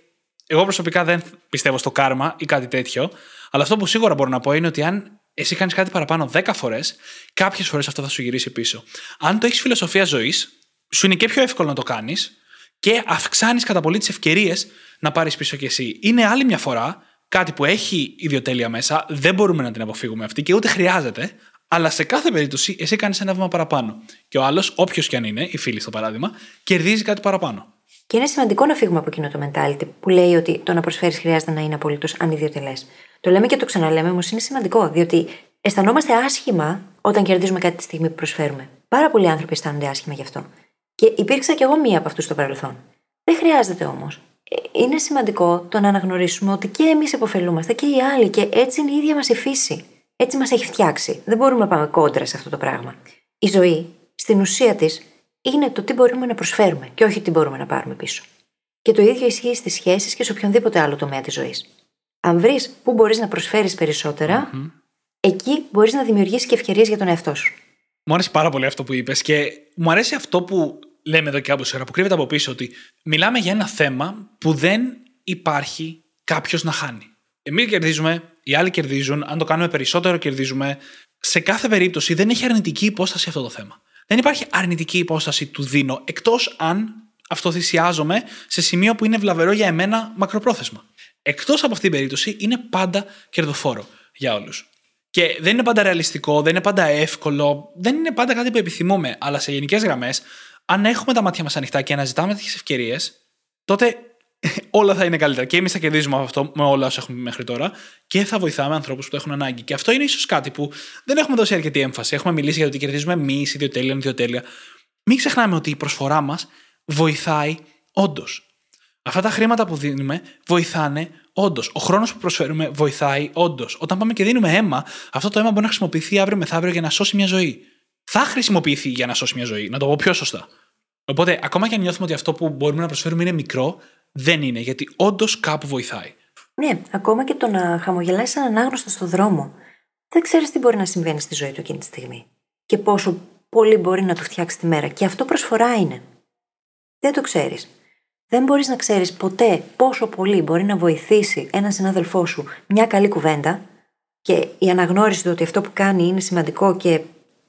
εγώ προσωπικά δεν πιστεύω στο κάρμα ή κάτι τέτοιο, αλλά αυτό που σίγουρα μπορώ να πω είναι ότι αν εσύ κάνεις κάτι παραπάνω 10 φορές, κάποιες φορές αυτό θα σου γυρίσει πίσω. Αν το έχεις φιλοσοφία ζωής, σου είναι και πιο εύκολο να το κάνεις και αυξάνεις κατά πολύ τις ευκαιρίες να πάρεις πίσω κι εσύ. Είναι άλλη μια φορά κάτι που έχει ιδιοτέλεια μέσα, δεν μπορούμε να την αποφύγουμε αυτή και ούτε χρειάζεται, αλλά σε κάθε περίπτωση εσύ κάνεις ένα βήμα παραπάνω. Και ο άλλος, όποιος κι αν είναι, η φίλη στο παράδειγμα, κερδίζει κάτι παραπάνω. Και είναι σημαντικό να φύγουμε από εκείνο το mentality που λέει ότι το να προσφέρεις χρειάζεται να είναι απολύτως ανιδιοτελές. Το λέμε και το ξαναλέμε, όμως είναι σημαντικό, διότι αισθανόμαστε άσχημα όταν κερδίζουμε κάτι τη στιγμή που προσφέρουμε. Πάρα πολλοί άνθρωποι αισθάνονται άσχημα γι' αυτό. Και υπήρξα κι εγώ μία από αυτούς στο παρελθόν. Δεν χρειάζεται όμως. Είναι σημαντικό το να αναγνωρίσουμε ότι και εμείς επωφελούμαστε και οι άλλοι και έτσι είναι η ίδια μας η φύση. Έτσι μας έχει φτιάξει. Δεν μπορούμε να πάμε κόντρα σε αυτό το πράγμα. Η ζωή, στην ουσία της, είναι το τι μπορούμε να προσφέρουμε και όχι τι μπορούμε να πάρουμε πίσω. Και το ίδιο ισχύει στις σχέσεις και σε οποιονδήποτε άλλο τομέα της ζωής. Αν βρεις πού μπορείς να προσφέρεις εκεί μπορείς να δημιουργήσεις και ευκαιρίες για τον εαυτό σου. Μου άρεσε πάρα πολύ αυτό που είπες και μου αρέσει αυτό που λέμε εδώ και από σήμερα, που κρύβεται από πίσω, ότι μιλάμε για ένα θέμα που δεν υπάρχει κάποιος να χάνει. Εμείς κερδίζουμε, οι άλλοι κερδίζουν, αν το κάνουμε περισσότερο, κερδίζουμε. Σε κάθε περίπτωση δεν έχει αρνητική υπόσταση αυτό το θέμα. Δεν υπάρχει αρνητική υπόσταση του δίνω, εκτός αν αυτοθυσιάζομαι σε σημείο που είναι βλαβερό για εμένα μακροπρόθεσμα. Εκτός από αυτήν την περίπτωση είναι πάντα κερδοφόρο για όλους. Και δεν είναι πάντα ρεαλιστικό, δεν είναι πάντα εύκολο, δεν είναι πάντα κάτι που επιθυμούμε. Αλλά σε γενικές γραμμές, αν έχουμε τα μάτια μας ανοιχτά και αναζητάμε τέτοιες ευκαιρίες, τότε όλα θα είναι καλύτερα. Και εμείς θα κερδίζουμε αυτό με όλα όσα έχουμε μέχρι τώρα και θα βοηθάμε ανθρώπους που το έχουν ανάγκη. Και αυτό είναι ίσως κάτι που δεν έχουμε δώσει αρκετή έμφαση. Έχουμε μιλήσει για το ότι κερδίζουμε εμείς, ιδιοτέλεια, ιδιοτέλεια. Μην ξεχνάμε ότι η προσφορά μας βοηθάει όντως. Αυτά τα χρήματα που δίνουμε βοηθάνε όντως. Ο χρόνος που προσφέρουμε βοηθάει όντως. Όταν πάμε και δίνουμε αίμα, αυτό το αίμα μπορεί να χρησιμοποιηθεί αύριο μεθαύριο για να σώσει μια ζωή. Θα χρησιμοποιηθεί για να σώσει μια ζωή, να το πω πιο σωστά. Οπότε, ακόμα και αν νιώθουμε ότι αυτό που μπορούμε να προσφέρουμε είναι μικρό, δεν είναι, γιατί όντως κάπου βοηθάει. Ναι, ακόμα και το να χαμογελάσει έναν άγνωστο στο δρόμο. Δεν ξέρεις τι μπορεί να συμβαίνει στη ζωή του εκείνη τη στιγμή. Και πόσο πολύ μπορεί να του φτιάξει τη μέρα. Και αυτό προσφορά είναι. Δεν το ξέρεις. Δεν μπορείς να ξέρεις ποτέ πόσο πολύ μπορεί να βοηθήσει έναν συνάδελφό σου μια καλή κουβέντα και η αναγνώριση του ότι αυτό που κάνει είναι σημαντικό και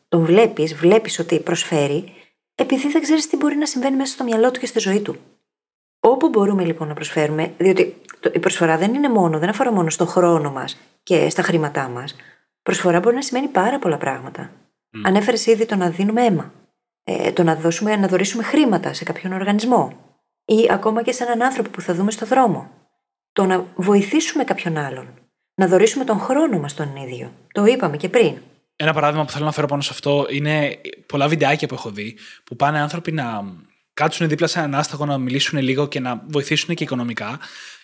τον βλέπεις, βλέπεις ότι προσφέρει, επειδή δεν ξέρεις τι μπορεί να συμβαίνει μέσα στο μυαλό του και στη ζωή του. Όπου μπορούμε λοιπόν να προσφέρουμε, διότι η προσφορά δεν είναι μόνο, δεν αφορά μόνο στο χρόνο μας και στα χρήματά μας. Προσφορά μπορεί να σημαίνει πάρα πολλά πράγματα. Mm. Ανέφερες ήδη το να δίνουμε αίμα. Ε, το να, δώσουμε, να δωρήσουμε χρήματα σε κάποιον οργανισμό ή ακόμα και σε έναν άνθρωπο που θα δούμε στο δρόμο. Το να βοηθήσουμε κάποιον άλλον. Να δωρήσουμε τον χρόνο μας τον ίδιο. Το είπαμε και πριν. Ένα παράδειγμα που θέλω να φέρω πάνω σε αυτό είναι πολλά βιντεάκια που έχω δει που πάνε άνθρωποι να κάτσουν δίπλα σε έναν άσταγο να μιλήσουν λίγο και να βοηθήσουν και οικονομικά.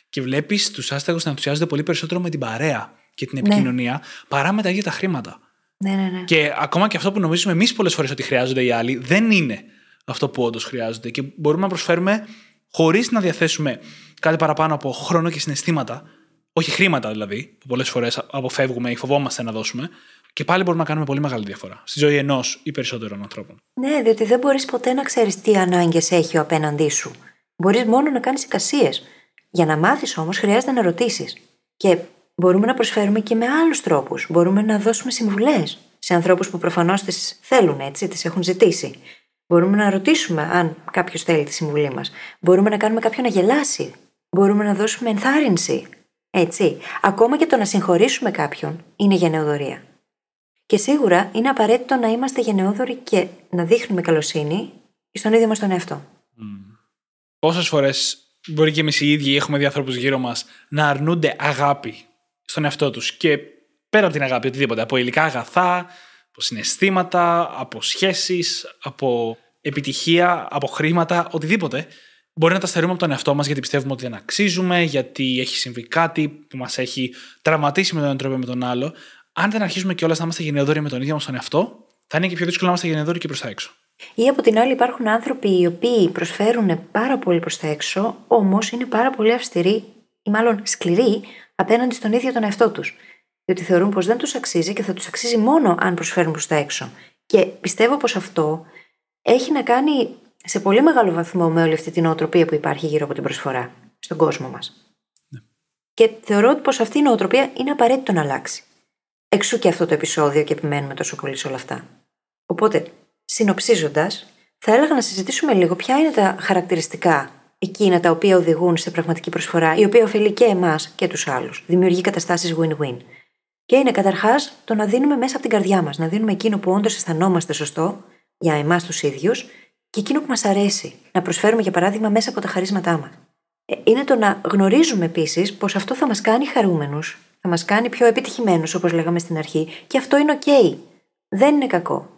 Και βλέπεις τους άσταγους να ενθουσιάζονται πολύ περισσότερο με την παρέα και την ναι. επικοινωνία ναι. παρά με τα ίδια τα χρήματα. Ναι, ναι, ναι. Και ακόμα και αυτό που νομίζουμε εμείς πολλές φορές ότι χρειάζονται οι άλλοι δεν είναι αυτό που όντως χρειάζονται. Και μπορούμε να προσφέρουμε χωρίς να διαθέσουμε κάτι παραπάνω από χρόνο και συναισθήματα, όχι χρήματα δηλαδή, που πολλές φορές αποφεύγουμε ή φοβόμαστε να δώσουμε, και πάλι μπορούμε να κάνουμε πολύ μεγάλη διαφορά στη ζωή ενός ή περισσότερων ανθρώπων. Ναι, διότι δεν μπορείς ποτέ να ξέρεις τι ανάγκες έχει ο απέναντί σου. Μπορείς μόνο να κάνεις εικασίες. Για να μάθεις όμως χρειάζεται να ρωτήσεις. Και μπορούμε να προσφέρουμε και με άλλους τρόπους. Μπορούμε να δώσουμε συμβουλές σε ανθρώπους που προφανώς τις θέλουν έτσι, τις έχουν ζητήσει. Μπορούμε να ρωτήσουμε αν κάποιος θέλει τη συμβουλή μας. Μπορούμε να κάνουμε κάποιον να γελάσει. Μπορούμε να δώσουμε ενθάρρυνση. Έτσι. Ακόμα και το να συγχωρήσουμε κάποιον είναι γενναιοδορία. Και σίγουρα είναι απαραίτητο να είμαστε γενναιόδοροι και να δείχνουμε καλοσύνη στον ίδιο μας τον εαυτό. Mm. Πόσες φορές μπορεί και εμείς οι ίδιοι έχουμε δει ανθρώπους γύρω μας να αρνούνται αγάπη στον εαυτό τους και πέρα από την αγάπη, οτιδήποτε, από υλικά αγαθά, από συναισθήματα, από σχέσεις, από επιτυχία, από χρήματα, οτιδήποτε. Μπορεί να τα στερούμε από τον εαυτό μας γιατί πιστεύουμε ότι δεν αξίζουμε, γιατί έχει συμβεί κάτι που μας έχει τραυματίσει με τον τρόπο με τον άλλο. Αν δεν αρχίσουμε κιόλας να είμαστε γενναιοδόροι με τον ίδιο μας τον εαυτό, θα είναι και πιο δύσκολο να είμαστε γενναιοδόροι και προς τα έξω. Ή από την άλλη, υπάρχουν άνθρωποι οι οποίοι προσφέρουν πάρα πολύ προς τα έξω, όμως είναι πάρα πολύ αυστηροί ή μάλλον σκληροί απέναντι στον ίδιο τον εαυτό τους διότι θεωρούν πως δεν τους αξίζει και θα τους αξίζει μόνο αν προσφέρουν προς τα έξω. Και πιστεύω πως αυτό έχει να κάνει σε πολύ μεγάλο βαθμό με όλη αυτή την οτροπία που υπάρχει γύρω από την προσφορά στον κόσμο μας. Ναι. Και θεωρώ πως αυτή η νοοτροπία είναι απαραίτητο να αλλάξει. Εξού και αυτό το επεισόδιο και επιμένουμε τόσο πολύ σε όλα αυτά. Οπότε, συνοψίζοντας, θα έλεγα να συζητήσουμε λίγο ποια είναι τα χαρακτηριστικά εκείνα τα οποία οδηγούν σε πραγματική προσφορά, η οποία ωφελεί και εμάς και τους άλλους. Δημιουργεί καταστάσεις win-win. Και είναι καταρχάς το να δίνουμε μέσα από την καρδιά μας, να δίνουμε εκείνο που όντως αισθανόμαστε σωστό για εμάς τους ίδιους και εκείνο που μας αρέσει. Να προσφέρουμε, για παράδειγμα, μέσα από τα χαρίσματά μας. Ε, είναι το να γνωρίζουμε επίσης πως αυτό θα μας κάνει χαρούμενους, θα μας κάνει πιο επιτυχημένους, όπως λέγαμε στην αρχή, και αυτό είναι OK. Δεν είναι κακό.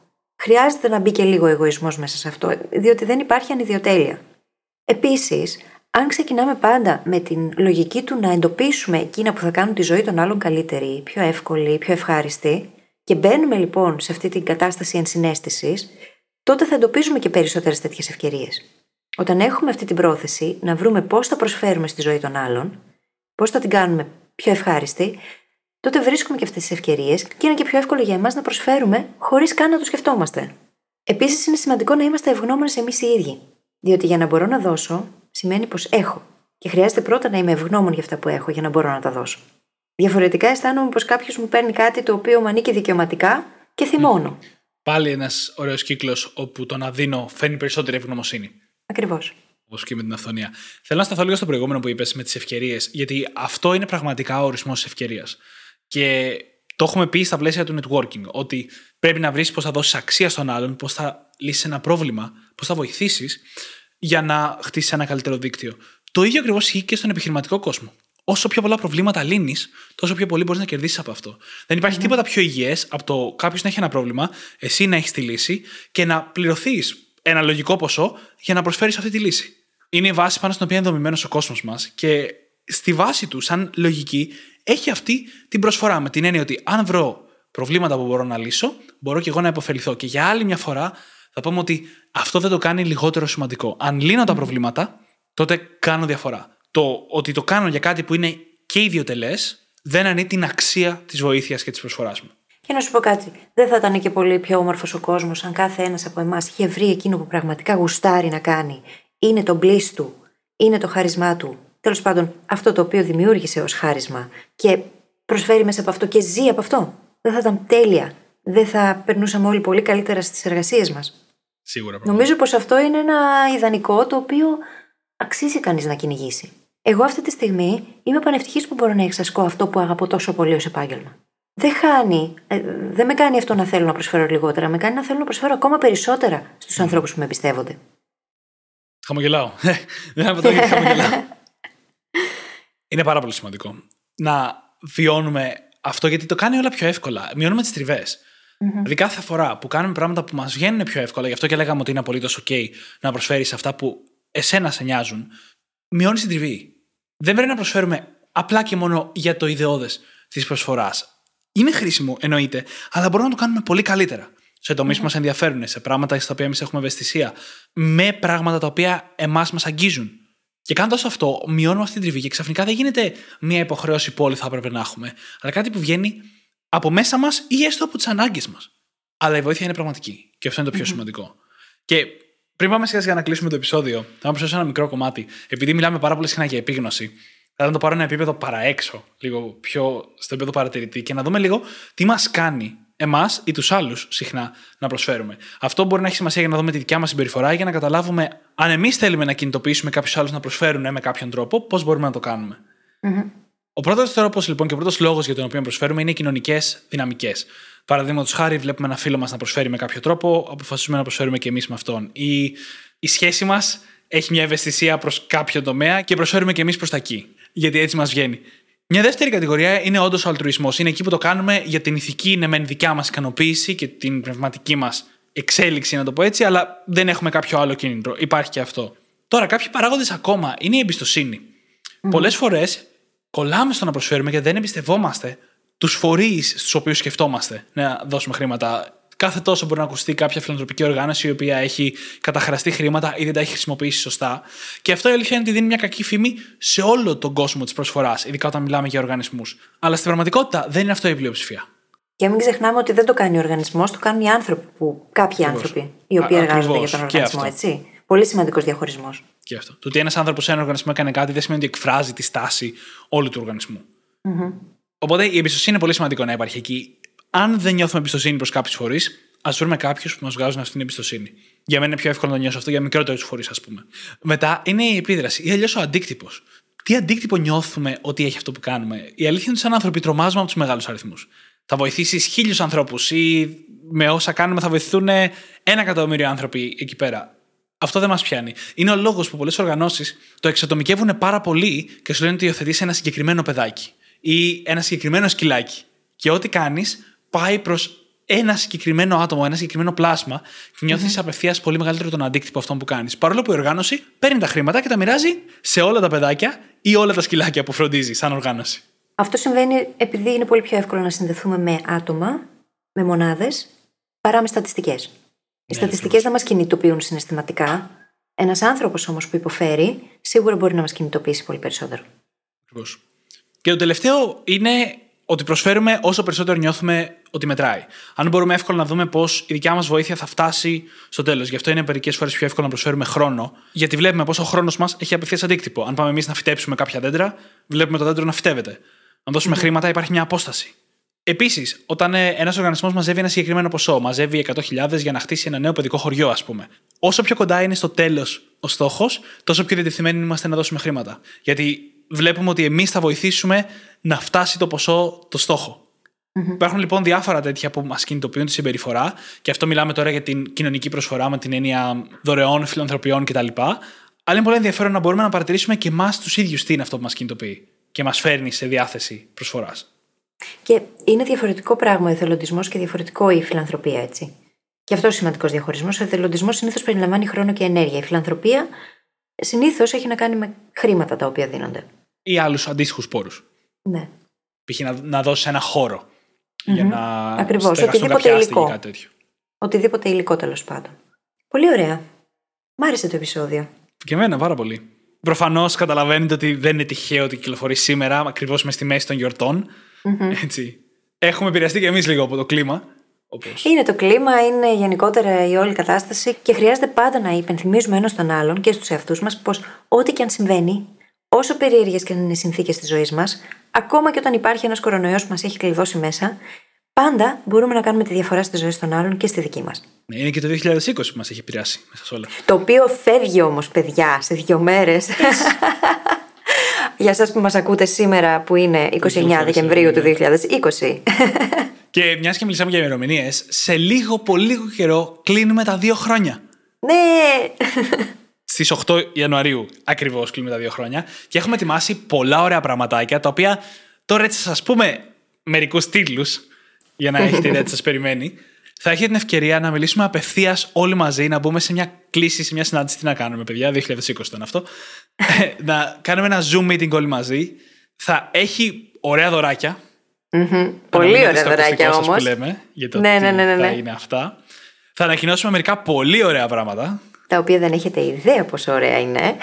Χρειάζεται να μπει και λίγο εγωισμός μέσα σε αυτό, διότι δεν υπάρχει ανιδιοτέλεια. Επίσης, αν ξεκινάμε πάντα με την λογική του να εντοπίσουμε εκείνα που θα κάνουν τη ζωή των άλλων καλύτερη, πιο εύκολη, πιο ευχάριστη, και μπαίνουμε λοιπόν σε αυτή την κατάσταση ενσυναίσθησης, τότε θα εντοπίζουμε και περισσότερες τέτοιες ευκαιρίες. Όταν έχουμε αυτή την πρόθεση να βρούμε πώς θα προσφέρουμε στη ζωή των άλλων, πώς θα την κάνουμε πιο ευχάριστη, τότε βρίσκουμε και αυτές τις ευκαιρίες και είναι και πιο εύκολο για εμάς να προσφέρουμε χωρίς καν να το σκεφτόμαστε. Επίσης, είναι σημαντικό να είμαστε ευγνώμονες εμείς οι ίδιοι. Διότι για να μπορώ να δώσω, σημαίνει πως έχω. Και χρειάζεται πρώτα να είμαι ευγνώμων για αυτά που έχω για να μπορώ να τα δώσω. Διαφορετικά αισθάνομαι πως κάποιος μου παίρνει κάτι το οποίο μου ανήκει δικαιωματικά και θυμώνω. Πάλι ένας ωραίος κύκλος όπου το να δίνω φέρνει περισσότερη ευγνωμοσύνη. Ακριβώς. Όπως και με την αυθονία. Θέλω να σταθώ λίγο στο προηγούμενο που είπες με τις ευκαιρίες, γιατί αυτό είναι πραγματικά ο ορισμός της ευκαιρίας. Και το έχουμε πει στα πλαίσια του networking, ότι πρέπει να βρεις πώς θα δώσεις αξία στον άλλον, πώς θα λύσεις ένα πρόβλημα, πώς θα βοηθήσεις για να χτίσεις ένα καλύτερο δίκτυο. Το ίδιο ακριβώς ισχύει και στον επιχειρηματικό κόσμο. Όσο πιο πολλά προβλήματα λύνεις, τόσο πιο πολύ μπορείς να κερδίσεις από αυτό. Δεν υπάρχει τίποτα πιο υγιές από το κάποιος να έχει ένα πρόβλημα, εσύ να έχεις τη λύση και να πληρωθείς ένα λογικό ποσό για να προσφέρεις αυτή τη λύση. Είναι η βάση πάνω στην οποία είναι δομημένος ο κόσμος μας και στη βάση του, σαν λογική, έχει αυτή την προσφορά. Με την έννοια ότι αν βρω προβλήματα που μπορώ να λύσω, μπορώ και εγώ να υποφεληθώ. Και για άλλη μια φορά θα πούμε ότι αυτό δεν το κάνει λιγότερο σημαντικό. Αν λύνω τα προβλήματα, τότε κάνω διαφορά. Το ότι το κάνω για κάτι που είναι και ιδιωτελές, δεν ανήκει την αξία της βοήθειας και της προσφοράς μου. Και να σου πω κάτι. Δεν θα ήταν και πολύ πιο όμορφος ο κόσμος αν κάθε ένας από εμάς είχε βρει εκείνο που πραγματικά γουστάρει να κάνει. Είναι το μπλί του, είναι το χάρισμά του. Τέλος πάντων, αυτό το οποίο δημιούργησε ως χάρισμα και προσφέρει μέσα από αυτό και ζει από αυτό. Δεν θα ήταν τέλεια. Δεν θα περνούσαμε όλοι πολύ καλύτερα στις εργασίες μας. Σίγουρα. Νομίζω πως αυτό είναι ένα ιδανικό το οποίο αξίζει κανείς να κυνηγήσει. Εγώ αυτή τη στιγμή είμαι πανευτυχής που μπορώ να εξασκώ αυτό που αγαπώ τόσο πολύ ως επάγγελμα δεν χάνει, ε, δεν με κάνει αυτό να θέλω να προσφέρω λιγότερα, με κάνει να θέλω να προσφέρω ακόμα περισσότερα στους ανθρώπους που με εμπιστεύονται. Χαμογελάω. [LAUGHS] Δεν από το χαμογελάω. [LAUGHS] Είναι πάρα πολύ σημαντικό να βιώνουμε αυτό γιατί το κάνει όλα πιο εύκολα. Μειώνουμε τις τριβές. Mm-hmm. Δηλαδή, κάθε φορά που κάνουμε πράγματα που μας βγαίνουν πιο εύκολα, γι' αυτό και λέγαμε ότι είναι απολύτως OK να προσφέρεις αυτά που εσένα σε νοιάζουν, μειώνεις την τριβή. Δεν πρέπει να προσφέρουμε απλά και μόνο για το ιδεώδες της προσφοράς είναι χρήσιμο, εννοείται, αλλά μπορούμε να το κάνουμε πολύ καλύτερα. Σε τομείς που μας ενδιαφέρουν, σε πράγματα στα οποία εμείς έχουμε ευαισθησία, με πράγματα τα οποία εμάς μας αγγίζουν. Και κάνοντας αυτό, μειώνουμε αυτή την τριβή και ξαφνικά δεν γίνεται μια υποχρέωση που όλοι θα έπρεπε να έχουμε, αλλά κάτι που βγαίνει από μέσα μας ή έστω από τις ανάγκες μας. Αλλά η βοήθεια είναι πραγματική. Και αυτό είναι το πιο σημαντικό. Και πριν πάμε σιγά σιγά να κλείσουμε το επεισόδιο, θα προσθέσω ένα μικρό κομμάτι. Επειδή μιλάμε πάρα πολύ συχνά για επίγνωση, θα το πάρω ένα επίπεδο παραέξω, λίγο πιο στο επίπεδο παρατηρητή και να δούμε λίγο τι μας κάνει εμάς ή τους άλλους συχνά να προσφέρουμε. Αυτό μπορεί να έχει σημασία για να δούμε τη δικιά μας συμπεριφορά για να καταλάβουμε αν εμείς θέλουμε να κινητοποιήσουμε κάποιους άλλους να προσφέρουν με κάποιον τρόπο, πώς μπορούμε να το κάνουμε. Mm-hmm. Ο πρώτος τρόπος λοιπόν και ο πρώτος λόγος για τον οποίο προσφέρουμε είναι οι κοινωνικές δυναμικές. Παραδείγματος χάρη, βλέπουμε ένα φίλο μας να προσφέρει με κάποιο τρόπο, αποφασίζουμε να προσφέρουμε και εμείς με αυτόν. Ή η σχέση μας έχει μια ευαισθησία προς κάποιο τομέα και προσφέρουμε και εμείς προς τα εκεί γιατί έτσι μας βγαίνει. Μια δεύτερη κατηγορία είναι όντως ο αλτρουισμός. Είναι εκεί που το κάνουμε για την ηθική, ναι, μεν δικιά μας ικανοποίηση και την πνευματική μας εξέλιξη, να το πω έτσι, αλλά δεν έχουμε κάποιο άλλο κίνητρο. Υπάρχει και αυτό. Τώρα, κάποιοι παράγοντες ακόμα είναι η εμπιστοσύνη. Mm. Πολλές φορές κολλάμε στο να προσφέρουμε γιατί δεν εμπιστευόμαστε τους φορείς στους οποίους σκεφτόμαστε να δώσουμε χρήματα κάθε τόσο μπορεί να ακουστεί κάποια φιλανθρωπική οργάνωση η οποία έχει καταχραστεί χρήματα ή δεν τα έχει χρησιμοποιήσει σωστά. Και αυτό η αλήθεια είναι ότι δίνει μια κακή φήμη σε όλο τον κόσμο της προσφοράς, ειδικά όταν μιλάμε για οργανισμούς. Αλλά στην πραγματικότητα δεν είναι αυτό η πλειοψηφία. Και μην ξεχνάμε ότι δεν το κάνει ο οργανισμός, το κάνουν οι άνθρωποι, που, κάποιοι άνθρωποι οι οποίοι εργάζονται για τον οργανισμό, έτσι. Πολύ σημαντικός διαχωρισμός. Και αυτό. Το ότι ένας άνθρωπος σε ένα οργανισμό έκανε κάτι δεν σημαίνει ότι εκφράζει τη στάση όλου του οργανισμού. Mm-hmm. Οπότε η εμπιστοσύνη είναι πολύ σημαντικό να υπάρχει εκεί αν δεν νιώθουμε εμπιστοσύνη προς κάποιους φορείς, ας βρούμε κάποιους που μας βγάζουν αυτή την εμπιστοσύνη. Για μένα είναι πιο εύκολο να νιώσω αυτό για μικρότερους φορείς, ας πούμε. Μετά είναι η επίδραση ή αλλιώς ο αντίκτυπος. Τι αντίκτυπο νιώθουμε ότι έχει αυτό που κάνουμε. Η αλήθεια είναι ότι σαν άνθρωποι τρομάζουμε από τους μεγάλους αριθμούς. Θα βοηθήσεις χίλιους ανθρώπους ή με όσα κάνουμε θα βοηθούν ένα εκατομμύριο άνθρωποι εκεί πέρα. Αυτό δεν μας πιάνει. Είναι ο λόγος που πολλές οργανώσεις το εξατομικεύουν πάρα πολύ και σου λένε ότι υιοθετείς ένα συγκεκριμένο παιδάκι ή ένα συγκεκριμένο σκυλάκι. Και ό,τι κάνεις πάει προς ένα συγκεκριμένο άτομο, ένα συγκεκριμένο πλάσμα και νιώθεις mm-hmm. απευθείας πολύ μεγαλύτερο τον αντίκτυπο αυτό που κάνεις. Παρόλο που η οργάνωση παίρνει τα χρήματα και τα μοιράζει σε όλα τα παιδάκια ή όλα τα σκυλάκια που φροντίζει σαν οργάνωση. Αυτό συμβαίνει επειδή είναι πολύ πιο εύκολο να συνδεθούμε με άτομα, με μονάδες, παρά με στατιστικές. Οι ναι, στατιστικές δεν μας κινητοποιούν συναισθηματικά. Ένας άνθρωπος όμως που υποφέρει, σίγουρα μπορεί να μας κινητοποιήσει πολύ περισσότερο. Ακριβώς. Και το τελευταίο είναι ότι προσφέρουμε όσο περισσότερο νιώθουμε ότι μετράει. Αν μπορούμε εύκολα να δούμε πώς η δικιά μας βοήθεια θα φτάσει στο τέλος. Γι' αυτό είναι μερικές φορές πιο εύκολο να προσφέρουμε χρόνο, γιατί βλέπουμε πόσο ο χρόνος μας έχει απευθείας αντίκτυπο. Αν πάμε εμείς να φυτέψουμε κάποια δέντρα, βλέπουμε το δέντρο να φυτεύεται. Αν δώσουμε χρήματα, υπάρχει μια απόσταση. Επίσης, όταν ε, ένας οργανισμός μαζεύει ένα συγκεκριμένο ποσό, μαζεύει 100.000 για να χτίσει ένα νέο παιδικό χωριό, ας πούμε. Όσο πιο κοντά είναι στο τέλος ο στόχος, τόσο πιο διατεθειμένοι είμαστε να δώσουμε χρήματα. Γιατί βλέπουμε ότι εμείς θα βοηθήσουμε να φτάσει το ποσό το στόχο. Mm-hmm. Υπάρχουν λοιπόν διάφορα τέτοια που μας κινητοποιούν τη συμπεριφορά, και αυτό μιλάμε τώρα για την κοινωνική προσφορά με την έννοια δωρεών, φιλανθρωπιών κτλ. Αλλά είναι πολύ ενδιαφέρον να μπορούμε να παρατηρήσουμε και εμάς τους ίδιους τι είναι αυτό που μας κινητοποιεί και μας φέρνει σε διάθεση προσφοράς. Και είναι διαφορετικό πράγμα ο εθελοντισμός και διαφορετικό η φιλανθρωπία, έτσι. Και αυτό ο σημαντικός διαχωρισμός. Ο εθελοντισμός συνήθως περιλαμβάνει χρόνο και ενέργεια. Η φιλανθρωπία συνήθως έχει να κάνει με χρήματα τα οποία δίνονται. Ή άλλους αντίστοιχους πόρους. Ναι. Π.χ. να, να δώσει ένα χώρο mm-hmm. για να. Ακριβώς. Οτιδήποτε υλικό. Κάτι τέτοιο. Οτιδήποτε υλικό τέλος πάντων. Πολύ ωραία. Μ' άρεσε το επεισόδιο. Και εμένα πάρα πολύ. Προφανώς καταλαβαίνετε ότι δεν είναι τυχαίο ότι κυκλοφορεί σήμερα, ακριβώς μες στη μέση των γιορτών. Mm-hmm. Έτσι. Έχουμε επηρεαστεί και εμείς λίγο από το κλίμα. Όπως... Είναι το κλίμα, είναι γενικότερα η όλη κατάσταση και χρειάζεται πάντα να υπενθυμίζουμε ένας τον άλλον και στους εαυτούς μας πως ό,τι και αν συμβαίνει, όσο περίεργες και αν είναι οι συνθήκες της ζωής μας, ακόμα και όταν υπάρχει ένας κορονοϊός που μας έχει κλειδώσει μέσα, πάντα μπορούμε να κάνουμε τη διαφορά στη ζωή των άλλων και στη δική μας. Ναι, είναι και το 2020 που μας έχει επηρεάσει μέσα σε όλα. Το οποίο φεύγει όμως, παιδιά, σε δύο μέρες. [LAUGHS] Για εσάς που μας ακούτε σήμερα, που είναι 29 Δεκεμβρίου του 2020. Και μιας και μιλήσαμε για ημερομηνίες, σε λίγο, πολύ λίγο καιρό κλείνουμε τα δύο χρόνια. Ναι! Στις 8 Ιανουαρίου ακριβώς κλείνουμε τα δύο χρόνια και έχουμε ετοιμάσει πολλά ωραία πραγματάκια τα οποία τώρα έτσι θα σας πούμε μερικούς τίτλους για να έχετε ιδέα τι σας περιμένει. Θα έχετε την ευκαιρία να μιλήσουμε απευθείας όλοι μαζί, να μπούμε σε μια κλίση, σε μια συνάντηση. Τι να κάνουμε, παιδιά, 2020 ήταν αυτό. να κάνουμε ένα Zoom meeting όλοι μαζί. Θα έχει ωραία δωράκια. Mm-hmm. Πολύ ωραία δωράκια όμω. που λέμε για το ναι, ναι, ναι, ναι, ναι. είναι αυτά. Θα ανακοινώσουμε μερικά πολύ ωραία πράγματα. Τα οποία δεν έχετε ιδέα πόσο ωραία είναι.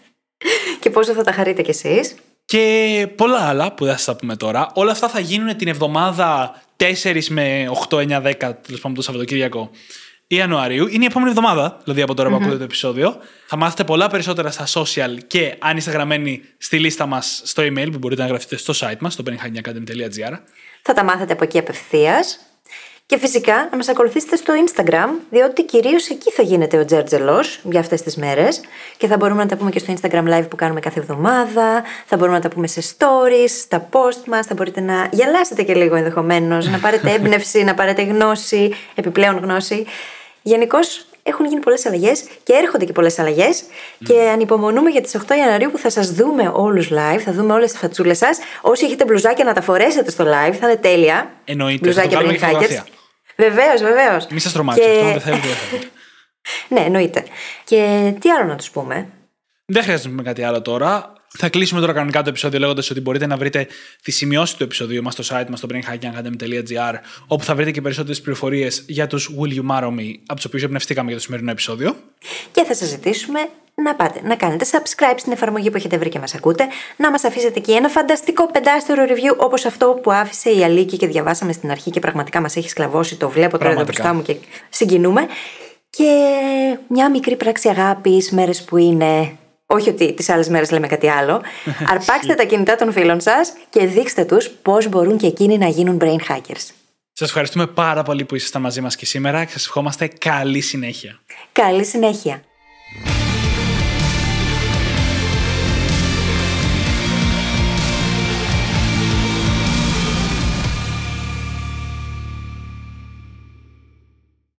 [LAUGHS] και πόσο θα τα χαρείτε κι εσείς. Και πολλά άλλα που δεν θα τα πούμε τώρα. Όλα αυτά θα γίνουν την εβδομάδα 4 με 8, 9, 10, τέλος πάντων το Σαββατοκύριακο Ιανουαρίου. Είναι η επόμενη εβδομάδα, δηλαδή από τώρα που ακούτε το επεισόδιο. Θα μάθετε πολλά περισσότερα στα social και αν είστε γραμμένοι στη λίστα μας στο email που μπορείτε να γραφτείτε στο site μας, στο pennyhackingacademy.gr. Θα τα μάθετε από εκεί απευθείας. Και φυσικά να μας ακολουθήσετε στο Instagram, διότι κυρίως εκεί θα γίνεται ο Τζέρτζελος για αυτές τις μέρες. Και θα μπορούμε να τα πούμε και στο Instagram live που κάνουμε κάθε εβδομάδα. Θα μπορούμε να τα πούμε σε stories, στα post μας. Θα μπορείτε να γελάσετε και λίγο ενδεχομένως, να πάρετε έμπνευση, να πάρετε γνώση, επιπλέον γνώση. Γενικώς έχουν γίνει πολλές αλλαγές και έρχονται και πολλές αλλαγές. Και ανυπομονούμε για τις 8 Ιανουαρίου που θα σας δούμε όλους live, θα δούμε όλες τις φατσούλες σας. Όσοι έχετε μπλουζάκια να τα φορέσετε στο live, θα είναι τέλεια. Εννοείται. Μπλουζάκια πριν hackers. Βεβαίως, βεβαίως. Μη σας τρομάξει, αυτό δεν θέλετε. [LAUGHS] ναι, εννοείται. Και τι άλλο να τους πούμε; Δεν χρειάζεται να πούμε κάτι άλλο τώρα. Θα κλείσουμε τώρα κανονικά το επεισόδιο λέγοντας ότι μπορείτε να βρείτε τη σημειώση του επεισοδίου μας στο site μας στο brainhackingacademy.gr, όπου θα βρείτε και περισσότερες πληροφορίες για τους Will You Marrow Me, από τους οποίους εμπνευστήκαμε για το σημερινό επεισόδιο. Και θα σας ζητήσουμε να πάτε να κάνετε subscribe στην εφαρμογή που έχετε βρει και μας ακούτε, να μας αφήσετε εκεί ένα φανταστικό πεντάστερο review όπως αυτό που άφησε η Αλίκη και διαβάσαμε στην αρχή και πραγματικά μας έχει σκλαβώσει. Το βλέπω τώρα εδώ μπροστά μου και συγκινούμε. Και μια μικρή πράξη αγάπης, μέρες που είναι όχι ότι τις άλλες μέρες λέμε κάτι άλλο. [LAUGHS] Αρπάξτε τα κινητά των φίλων σας και δείξτε τους πώς μπορούν και εκείνοι να γίνουν brain hackers. Σας ευχαριστούμε πάρα πολύ που ήσασταν μαζί μας και σήμερα και σας ευχόμαστε καλή συνέχεια. Καλή συνέχεια.